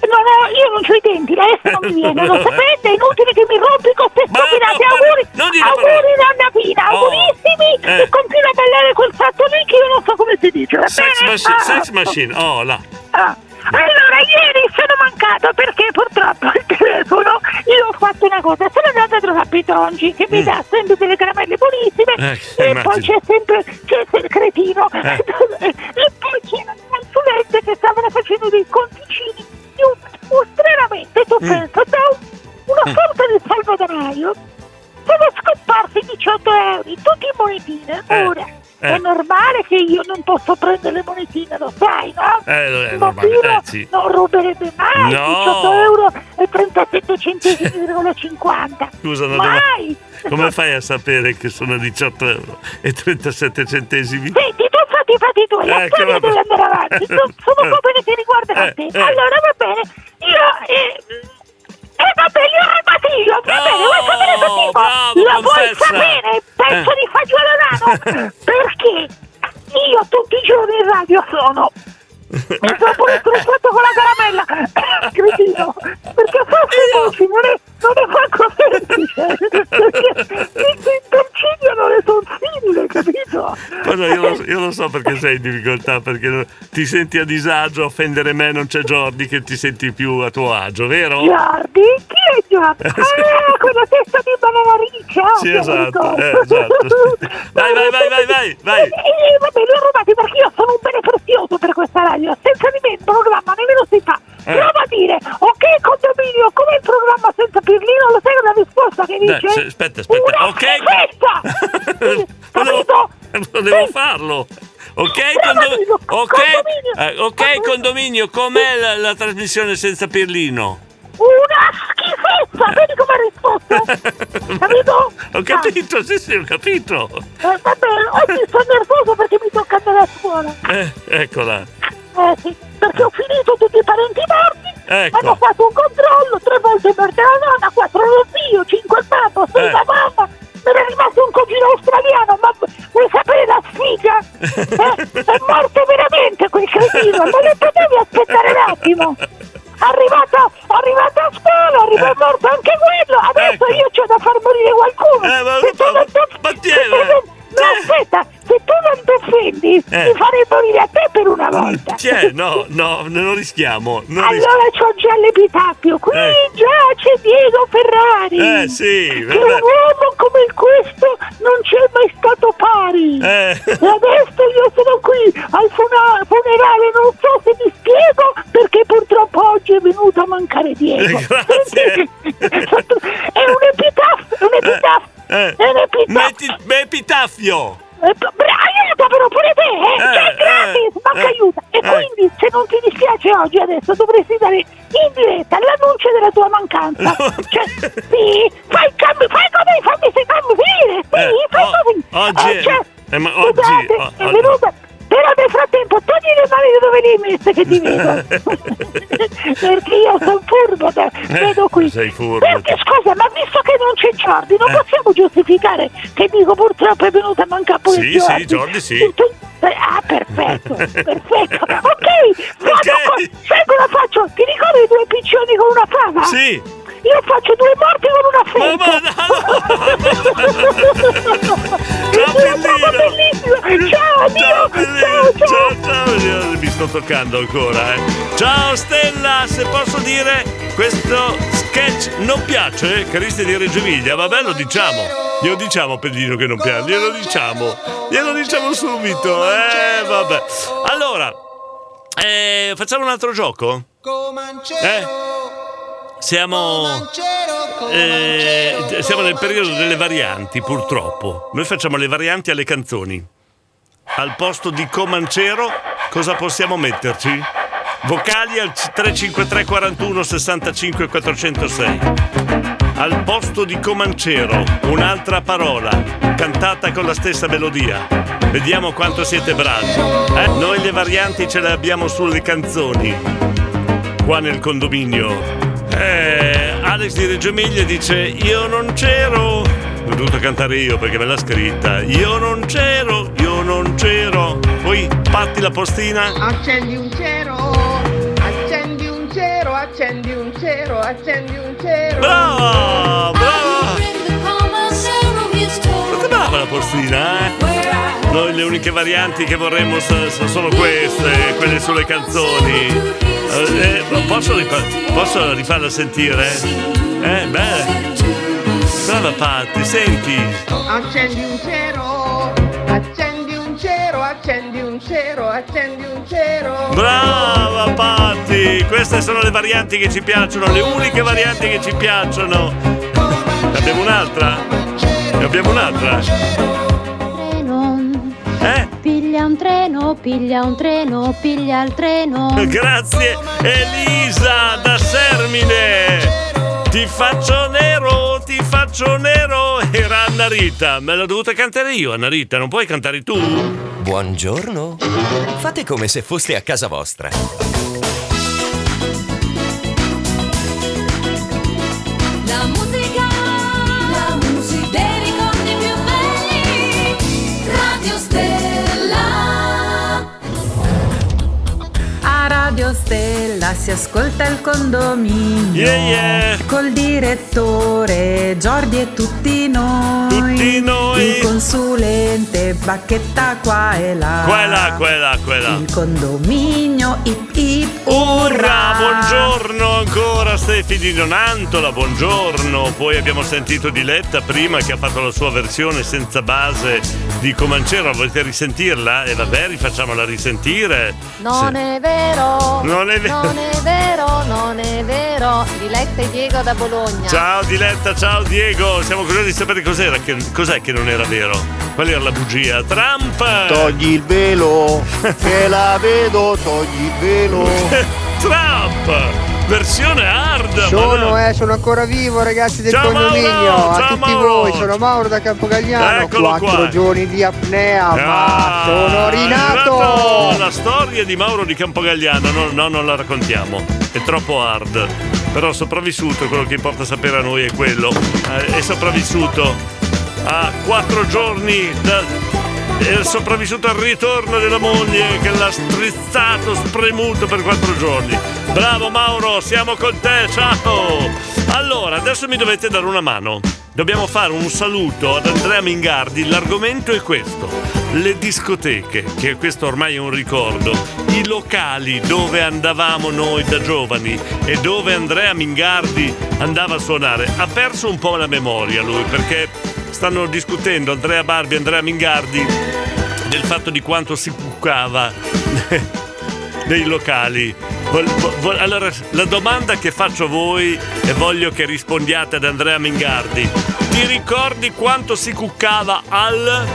No, no, io non ho i denti, la S non mi viene, lo sapete? È inutile che mi rompi con queste stupidate. Auguri, non auguri nonna Pina, Oh, augurissimi eh. e continua a ballare quel fatto lì che io non so come si dice, va Sex bene? machine, Ah, sex machine. Oh, là. ah. Allora, ieri sono mancata perché purtroppo al telefono io ho fatto una cosa, sono andata a trovare Petrongi che mi dà sempre delle caramelle buonissime Mm. Eh, e immagino. poi c'è sempre, c'è il cretino Eh. e poi c'era il consulente che stavano facendo dei conticini io estremamente tu Mm. pensa da un- una sorta di salvadanaio sono scomparsi 18 euro tutti in monetine Eh, ora eh. è normale che io non posso prendere le monetine lo sai no? Eh, bambino eh, sì. non ruberebbe mai No. 18 euro e 37 centesimi,50 50 Scusa, non mai. Come fai a sapere che sono 18 euro e 37 centesimi? Senti, tu fatti fatti tuoi, la Eh, storia deve andare avanti, sono, sono Eh. cose che riguardano Eh, te. eh. Allora, va bene, io... Eh, eh vabbè, io ho rubato io, va bene, vuoi sapere che tipo? bravo, Lo vuoi sapere, pezzo Eh. di fagiolo nano? Perché io tutti i giorni in radio sono... Mi sono pure struzzato con la caramella, cretino, perché forse voci non è, non è manco semplice, perché mi si intercigliano le tonsille, capito? Ma no, io, lo, io lo so perché sei in difficoltà, perché ti senti a disagio, offendere me non c'è Jordi che ti senti più a tuo agio, vero? Giardi? Chi è Giardi? Ah, quella testa di banana riccia! Sì, che esatto, eh, esatto. Vai, vai, vai, vai, vai, vai. Eh, eh, vabbè, li ho rubati perché io sono un bene prezioso per questa radio. Senza di me il programma nemmeno si fa. Eh. Prova a dire, ok condominio, com'è il programma senza Pirlino? Lo sai la risposta che Dai, dice? se- aspetta, aspetta. Una Ok. schifezza! Volevo, volevo farlo. Ok, condo- ok, eh, ok, condominio, com'è la, la trasmissione senza Pirlino? Una schifezza! Vedi come ha risposto? Capito? Ho capito, sì, sì, ho capito. Eh, vabbè, oggi sono nervoso perché mi tocca andare a scuola. Eh, eccola. Eh perché ho finito tutti i parenti morti, Ecco. hanno fatto un controllo, tre volte morta la nonna, quattro lo zio, cinque il babbo, sei Eh. la mamma, mi era rimasto un cugino australiano, ma vuoi sapere la sfiga? Eh, è morto veramente quel cretino, ma non potevi aspettare un attimo. Arrivato, arrivato a scuola, arriva è morto anche quello, adesso io c'ho da far morire qualcuno. Eh, ma- Se tu non ti- se tu non- No, aspetta, se tu non ti offendi, Eh. mi farei morire a te per una volta. Chi è? No, no, non rischiamo. Non ris- Allora c'ho già l'epitaffio, qui Eh. giace Diego Ferrari. Eh, sì, Che un uomo come questo non c'è mai stato pari. Eh. E adesso io sono qui al funerale, non so se mi spiego, perché purtroppo oggi è venuto a mancare Diego. Eh, grazie. È un epitaffio, è un epitaffio. Eh, È un epitaffio. metti, epitaffio. Eh, aiuta però pure te, eh! Eh, Cioè, gratis, eh, manca eh, aiuta! E eh. quindi, se non ti dispiace oggi adesso, dovresti dare in diretta l'annuncio della tua mancanza! cioè, sì, fai il cambio, fai come, fammi cambi, finire! Sì, Eh, fai così! oggi Eh, cioè, eh, ma oggi- scusate, o- è venuta... Però nel frattempo togli le mani da dove le hai messe che ti vedo! Perché io sono furbo, da- vedo qui! Eh, Sei furbo. Perché scusa, ma visto che non c'è Jordi, non Eh. possiamo giustificare che dico purtroppo è venuta a mancare pure Sì, Jordi. sì, Jordi, sì. Tu- eh, Ah, perfetto, perfetto. Ok, vado con- sai cosa faccio? Ti ricordi due piccioni con una fava? Sì. Io faccio due morti con una freccia. Ciao, bellissimo. Ciao, Dio. Sto toccando ancora, eh. Ciao Stella, se posso dire, questo sketch non piace? Cristi di Reggio Emilia, vabbè lo diciamo. Glielo diciamo Pedino che non piace, glielo diciamo. Glielo diciamo subito, eh, vabbè. Allora, eh, facciamo un altro gioco? Eh? siamo, eh, siamo nel periodo delle varianti, purtroppo. Noi facciamo le varianti alle canzoni. Al posto di Comancero, cosa possiamo metterci? Vocali al 353 41 65 406. Al posto di Comancero, un'altra parola, cantata con la stessa melodia. Vediamo quanto siete bravi. Eh? Noi le varianti ce le abbiamo sulle canzoni. Qua nel condominio. Eh, Alex di Reggio Emilia dice: Io non c'ero. L'ho dovuto cantare io perché me l'ha scritta. Io non c'ero, io non c'ero. Poi patti la postina. Accendi un cero, accendi un cero, accendi un cero, accendi un cero. Brava, brava. Fate brava la postina, eh? Noi le uniche varianti che vorremmo so- so- sono queste, quelle sulle canzoni. Eh, eh, posso, rifa- posso rifarla sentire? Eh, beh. Brava Patti, senti. Accendi un cero, accendi un cero, accendi un cero, accendi un cero. Brava Patti! Queste sono le varianti che ci piacciono, le uniche varianti che ci piacciono. Ne abbiamo un'altra? Ne abbiamo un'altra? Treno. Eh? Piglia un treno, piglia un treno, piglia il treno. Grazie Elisa da Sermine! Ti faccio nero, ti faccio nero! Era Anna Rita, me l'ho dovuta cantare io, Anna Rita, non puoi cantare tu? Buongiorno. Fate come se foste a casa vostra. La musica, la musica dei ricordi più belli. Radio Stella. A Radio Stella si ascolta il condominio Yeah, yeah. Col direttore Giordi e tutti noi Tutti noi. Il consulente Bacchetta qua e là qua e là. Il condominio ip ip Urra, buongiorno ancora Stefi di Donantola, buongiorno. Poi abbiamo sentito Diletta prima che ha fatto la sua versione senza base di Comancero, volete risentirla? E vabbè, rifacciamola risentire. Non è vero. Non è vero. Non è vero, non è vero. Diletta e Diego da Bologna. Ciao Diletta, ciao Diego, siamo curiosi di sapere cos'era, che, cos'è che non era vero. Qual era la bugia? Trump! Togli il velo, che la vedo, togli il velo. Trump! Versione hard! Sono, ma- eh, sono ancora vivo ragazzi del Ciao, condominio, Mauro, a ciao, tutti Mauro. voi, sono Mauro da Campogagliano, Eccolo quattro qua. giorni di apnea, ma Ah, sono rinato! La storia di Mauro di Campogagliano, no, no, non la raccontiamo. È troppo hard. Però sopravvissuto, quello che importa sapere a noi è quello. Eh, È sopravvissuto a quattro giorni da. È sopravvissuto al ritorno della moglie che l'ha strizzato, spremuto per quattro giorni. Bravo Mauro, siamo con te, ciao! Allora, adesso mi dovete dare una mano. Dobbiamo fare un saluto ad Andrea Mingardi. L'argomento è questo: le discoteche, che questo ormai è un ricordo, i locali dove andavamo noi da giovani e dove Andrea Mingardi andava a suonare. Ha perso un po' la memoria lui perché stanno discutendo Andrea Barbi e Andrea Mingardi del fatto di quanto si cuccava nei locali. Allora, la domanda che faccio a voi e voglio che rispondiate ad Andrea Mingardi. Ti ricordi quanto si cuccava al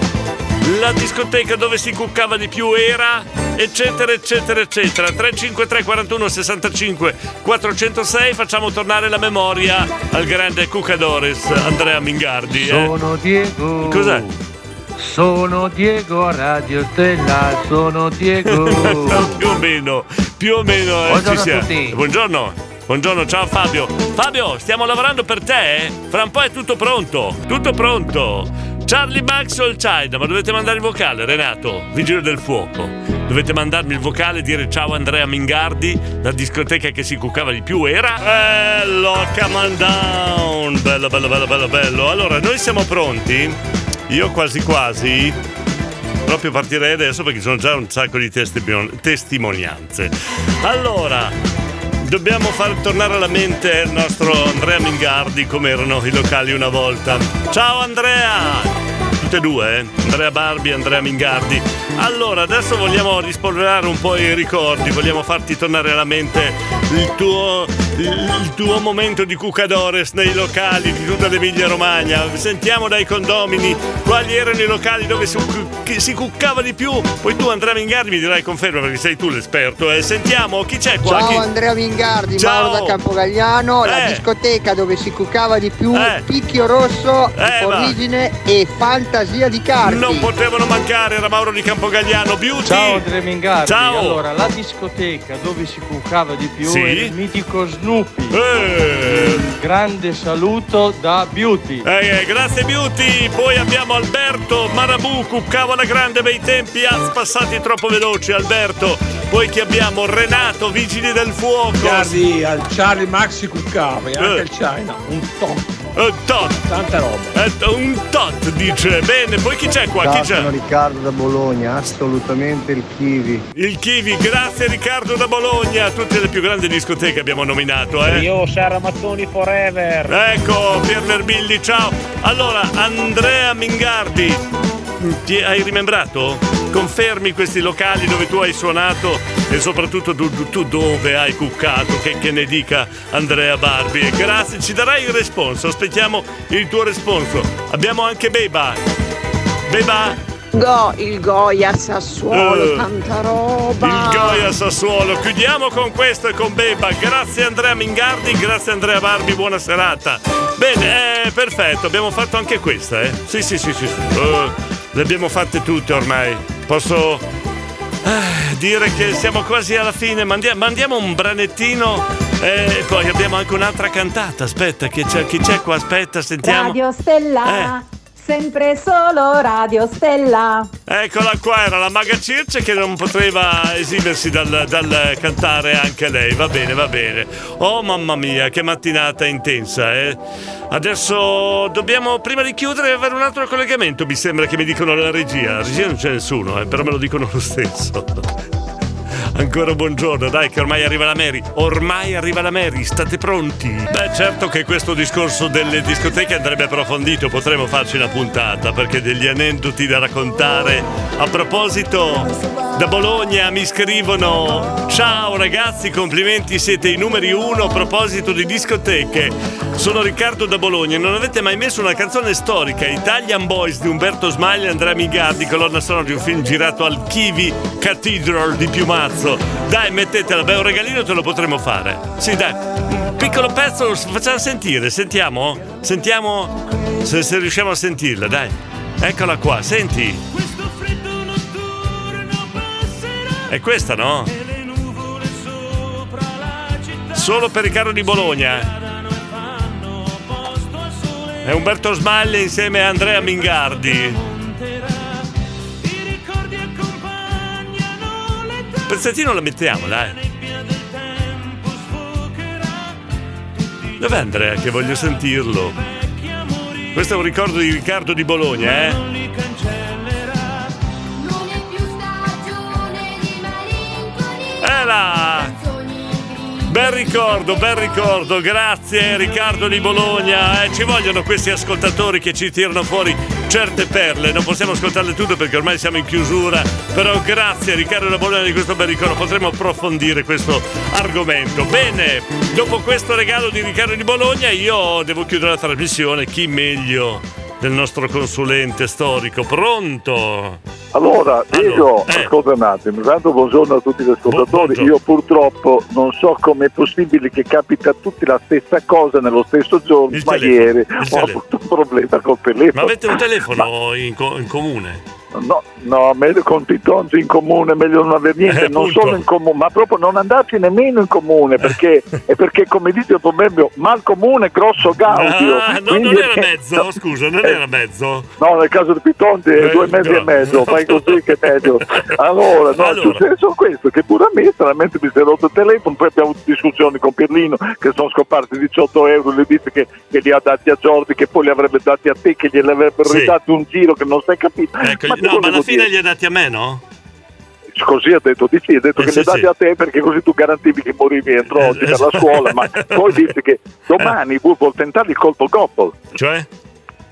la discoteca dove si cuccava di più era eccetera eccetera eccetera 353 41 65 406 facciamo tornare la memoria al grande Cucadores Andrea Mingardi eh. Sono Diego. Cos'è? Sono Diego a Radio Stella, sono Diego. più o meno, più o meno eh, Buongiorno ci siamo. tutti. Buongiorno. Buongiorno, ciao Fabio. Fabio, stiamo lavorando per te? eh? Fra un po' è tutto pronto. Tutto pronto. Charlie Maxwell China, ma dovete mandare il vocale, Renato, vigile del fuoco. Dovete mandarmi il vocale e dire ciao Andrea Mingardi, la discoteca che si cuccava di più era. Bello, come on down. Bello, bello, bello, bello, bello. Allora, noi siamo pronti? Io quasi quasi proprio partirei adesso perché sono già un sacco di testimon- testimonianze. Allora, dobbiamo far tornare alla mente il nostro Andrea Mingardi come erano i locali una volta. Ciao Andrea! Tutte e due, eh? Andrea Barbi e Andrea Mingardi. Allora, adesso vogliamo rispolverare un po' i ricordi, vogliamo farti tornare alla mente il tuo, il tuo momento di cucadores nei locali di tutta l'Emilia Romagna. Sentiamo dai condomini quali erano i locali dove si, si cuccava di più. Poi tu, Andrea Mingardi, mi dirai conferma perché sei tu l'esperto. Eh. Sentiamo chi c'è qua. Ciao Chi- Andrea Mingardi, Ciao. Mauro da Campogagliano, la Eh. discoteca dove si cuccava di più, Eh. Picchio Rosso, Eh. Origine e Fantasia di Carpi. Non potevano mancare, era Mauro di Campogagliano. Beauty. Ciao Andrea Mingardi. Ciao. Allora, la discoteca dove si cuccava di più Sì? era il mitico Snoopy. Eh. Grande saluto da Beauty. Eh, eh, grazie Beauty, poi abbiamo Alberto Marabù, cuccava la grande bei tempi, az passati troppo veloci Alberto, poi che abbiamo Renato, Vigili del Fuoco. Guardi, al Charlie Max si cuccava e anche Eh. China, un top. Eh, tot. Tanta roba. Eh, un tot dice, bene, poi chi c'è qua? Chi Ciao, sono c'è? Riccardo da Bologna, assolutamente il Kiwi. Il Kiwi, grazie Riccardo da Bologna, tutte le più grandi discoteche abbiamo nominato, eh. Io Sara Mazzoni forever. Ecco, Pier Nerbilli, ciao. Allora, Andrea Mingardi, ti hai rimembrato? Confermi questi locali dove tu hai suonato e soprattutto tu, tu- dove hai cuccato, che, che ne dica Andrea Barbi. E Grazie, ci darai il responso, aspettiamo il tuo responso. Abbiamo anche Beba. Beba? Go, il Goya Sassuolo, Eh. tanta roba. Il Goya Sassuolo. Chiudiamo con questo e con Beba. Grazie Andrea Mingardi, grazie Andrea Barbi, buona serata. Bene, eh, perfetto, abbiamo fatto anche questa, eh? Sì, sì, sì, sì. sì. Eh, le abbiamo fatte tutte ormai. Posso eh, dire che siamo quasi alla fine. Mandia- mandiamo un branettino e poi abbiamo anche un'altra cantata. Aspetta, chi c'è, chi c'è qua? Aspetta, sentiamo. Radio Stella, sempre solo Radio Stella. Eccola qua, era la maga Circe che non poteva esimersi dal, dal cantare anche lei. Va bene, va bene. Oh mamma mia, che mattinata intensa, eh. Adesso dobbiamo, prima di chiudere, avere un altro collegamento. Mi sembra che mi dicono la regia. La regia non c'è nessuno, eh, però me lo dicono lo stesso. Ancora buongiorno, dai che ormai arriva la Mary. Ormai arriva la Mary, state pronti? Beh, certo che questo discorso delle discoteche andrebbe approfondito, potremmo farci una puntata perché degli aneddoti da raccontare. A proposito, da Bologna mi scrivono: Ciao ragazzi, complimenti, siete i numeri uno a proposito di discoteche. Sono Riccardo da Bologna non avete mai messo una canzone storica, Italian Boys di Umberto Smaglia e Andrea Mingardi, colonna sonora di un film girato al Kiwi Cathedral di Piumazzo. Dai, mettetela, beh, un regalino te lo potremo fare. Sì, dai. Un piccolo pezzo lo facciamo sentire, sentiamo? Sentiamo se, se riusciamo a sentirla, dai. Eccola qua, senti. È questa, no? Solo per Riccardo di Bologna. È Umberto Smaglia insieme a Andrea Mingardi. Pezzettino lo mettiamo, dai. Dov'è Andrea che voglio sentirlo? Questo è un ricordo di Riccardo di Bologna, eh? E là! Bel ricordo, bel ricordo, grazie Riccardo di Bologna. Eh, ci vogliono questi ascoltatori che ci tirano fuori certe perle. Non possiamo ascoltarle tutte perché ormai siamo in chiusura. Però grazie Riccardo da Bologna di questo bel ricordo. Potremo approfondire questo argomento. Bene, dopo questo regalo di Riccardo di Bologna, io devo chiudere la trasmissione. Chi meglio del nostro consulente storico? Pronto? Allora, Diego, ascolta un attimo, intanto buongiorno a tutti gli ascoltatori. Io purtroppo non so come è possibile che capita a tutti la stessa cosa nello stesso giorno, ma telefono, ieri il ho telefono. avuto un problema col telefono. Ma avete un telefono in, co- in comune? No, no, meglio con Titonzi in comune, meglio non aver niente, Eh, non solo in comune, ma proprio non andarci nemmeno in comune, perché è perché come dice il proverbio, mal comune, grosso gaudio. Ah, no, non era mezzo, scusa, non Eh, era mezzo. No, nel caso di Pitonti è Eh, due mezzi no. e mezzo, fai così che è meglio. Allora, no, Allora. è successo questo, che pure a me stranamente mi si è rotto il telefono, poi abbiamo avuto discussioni con Pirlino che sono scomparsi 18 euro, le dice che, che li ha dati a Giorgi, che poi li avrebbe dati a te, che glieli avrebbero Sì. ridati un giro che non sei capito. Ecco, no, ma alla fine dire- li ha dati a me, no? Così ha detto di sì, ha detto Eh, che sì, li ha dati sì. a te perché così tu garantivi che morivi entro oggi per la scuola, ma poi dice che domani vuol vuol tentare il colpo goppel. Cioè?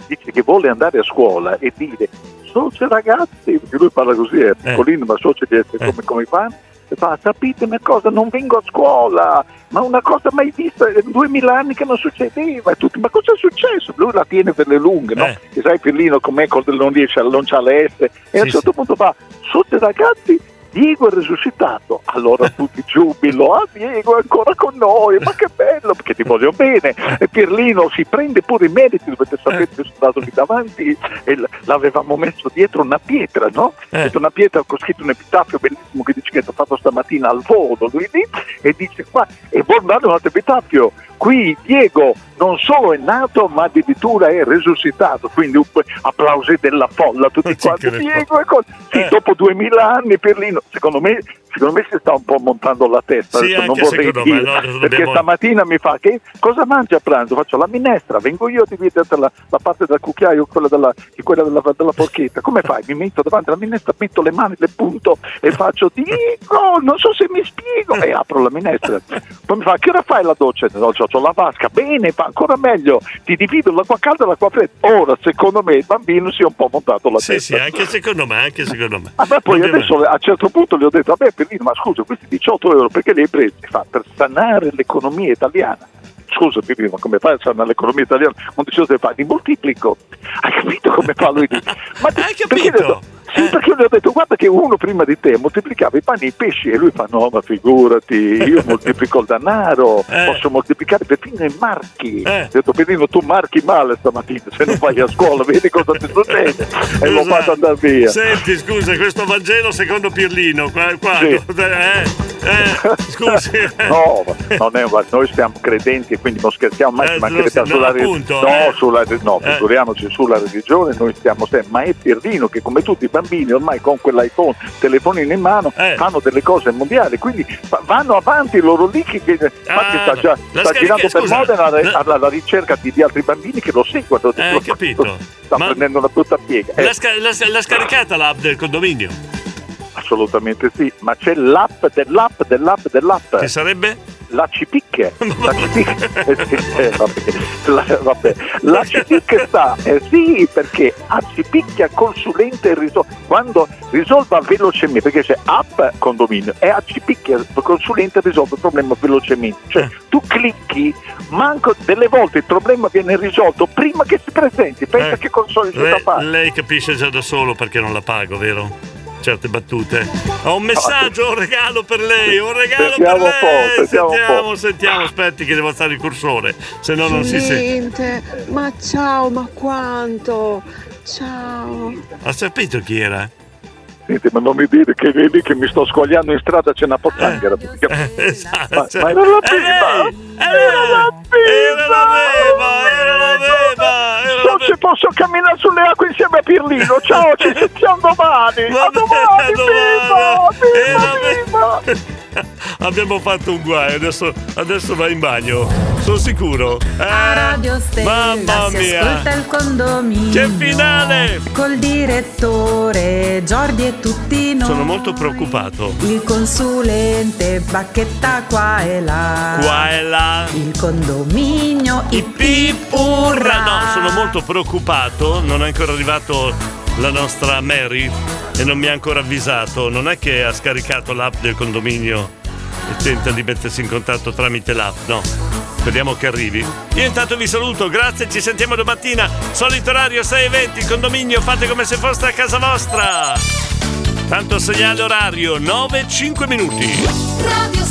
dice che vuole andare a scuola e dire socio ragazzi, perché lui parla così, è piccolino ma essere come, come fan, e fa sapete una cosa, non vengo a scuola, ma una cosa mai vista, in duemila anni che non succedeva, e tutti, ma cosa è successo? Lui la tiene per le lunghe, no? Che sai Pirlino com'è non riesce, non c'ha le S, e a un certo punto fa, socio ragazzi, Diego è risuscitato, allora tutti giubilo, ah Diego è ancora con noi, ma che bello, perché ti voglio bene. E Pirlino si prende pure i meriti, dovete sapere che sono stato lì davanti e l'avevamo messo dietro una pietra, no? Dietro una pietra con scritto un epitaffio bellissimo che dice che è stato fatto stamattina al volo, lui lì, e dice qua, e vuol dare un altro epitaffio. Qui Diego non solo è nato, ma addirittura è risuscitato. Quindi applausi della folla, tutti quanti. Diego è con- Sì, dopo duemila anni Pirlino, secondo me, secondo me si sta un po' montando la testa. Sì, non vorrei secondo me, dire, no, perché dobbiamo- stamattina mi fa che cosa mangi a pranzo? Faccio la minestra, vengo io a dividerti la, la parte del cucchiaio, quella della, e quella della, della forchetta. Come fai? Mi metto davanti alla minestra, metto le mani, le punto e faccio dico, non so se mi spiego e apro la minestra. Poi mi fa che ora fai la doccia? No, c'ho, c'ho la vasca, bene, fa ancora meglio, ti divido l'acqua calda e l'acqua fredda. Ora secondo me il bambino si è un po' montato la Sì, testa. sì, anche secondo me, anche secondo me. Ah, beh, poi Dobbiamo- adesso a un certo punto gli ho detto, vabbè Pellino, ma scusa, questi 18 euro perché li hai presi? Fa, per sanare l'economia italiana. Scusa Pellino, ma come fai a sanare l'economia italiana? Non ti so se fai, li moltiplico. Hai capito come fa lui? Ma hai capito? Sì, perché io gli ho detto, guarda che uno prima di te moltiplicava i panni e i pesci e lui fa, no, ma figurati, io moltiplico il denaro, posso moltiplicare perfino i marchi. Ho detto, Pellino, tu marchi male stamattina, se non vai a scuola, vedi cosa ti succede. E lo Scusa, fatto andare via. Senti, scusa, questo Vangelo secondo Pirlino, qua, qua- Sì. eh, eh, scusi. No, ma non è, noi siamo credenti quindi non scherziamo mai, Eh, ci mancherebbe no, sulla, appunto, no, eh. sulla, no, Eh. figuriamoci sulla religione, noi stiamo sempre, ma è Pirlino che come tutti i bambini ormai con quell'iPhone, telefonino in mano, Eh. fanno delle cose mondiali, quindi vanno avanti loro lì che, che infatti sta, già, Ah, sta girando per scusa, Modena alla, la- alla- alla ricerca di, di altri bambini che lo seguono. Eh, capito. Sta prendendo una brutta piega. Eh, L'ha, sca- l'ha- l'ha scaricata l'app del condominio? Assolutamente sì, ma c'è l'app dell'app dell'app dell'app. Che sarebbe? La Cipicche. La Cipicche. eh, eh, vabbè. La, vabbè. La Cipicche sta, eh, sì, perché a Cipicchia consulente risol- quando risolva velocemente, perché c'è app condominio e a Cipicchia consulente risolve il problema velocemente. Cioè tu clicchi, manco delle volte il problema viene risolto prima che si presenti. Pensa Eh, che console c'è da lei, fare. lei capisce già da solo perché non la pago, vero? Certe battute. Ho un messaggio, un regalo per lei, un regalo Sentiamo per lei. sentiamo sentiamo, sentiamo, aspetti che devo alzare il cursore, se no non si sente. Niente, ma ciao, ma quanto? Ciao. Ha sapito chi era? Senti, ma non mi dire che vedi che mi sto squagliando in strada c'è una pozzanghera. esatto. Ma, ma era la prima! Era la prima! Era la beva! So se posso camminare sulle acque insieme a Pirlino. Ciao, ci sentiamo domani! A domani! Viva, viva! Abbiamo fatto un guaio, adesso, adesso va in bagno. Sono sicuro. Eh, A Radio Stella mamma si mia. ascolta il condominio. Che finale! Col direttore Giordi e tutti noi. Sono molto preoccupato. Il consulente bacchetta qua e là. Qua e là. Il condominio ip ip urra. No, sono molto preoccupato. Non è ancora arrivato la nostra Mary e non mi ha ancora avvisato. Non è che ha scaricato l'app del condominio e tenta di mettersi in contatto tramite l'app, no. Speriamo che arrivi. Io intanto vi saluto, grazie, ci sentiamo domattina. Solito orario 6.20, il condominio, fate come se foste a casa vostra. Tanto segnale orario 9-5 minuti. Radio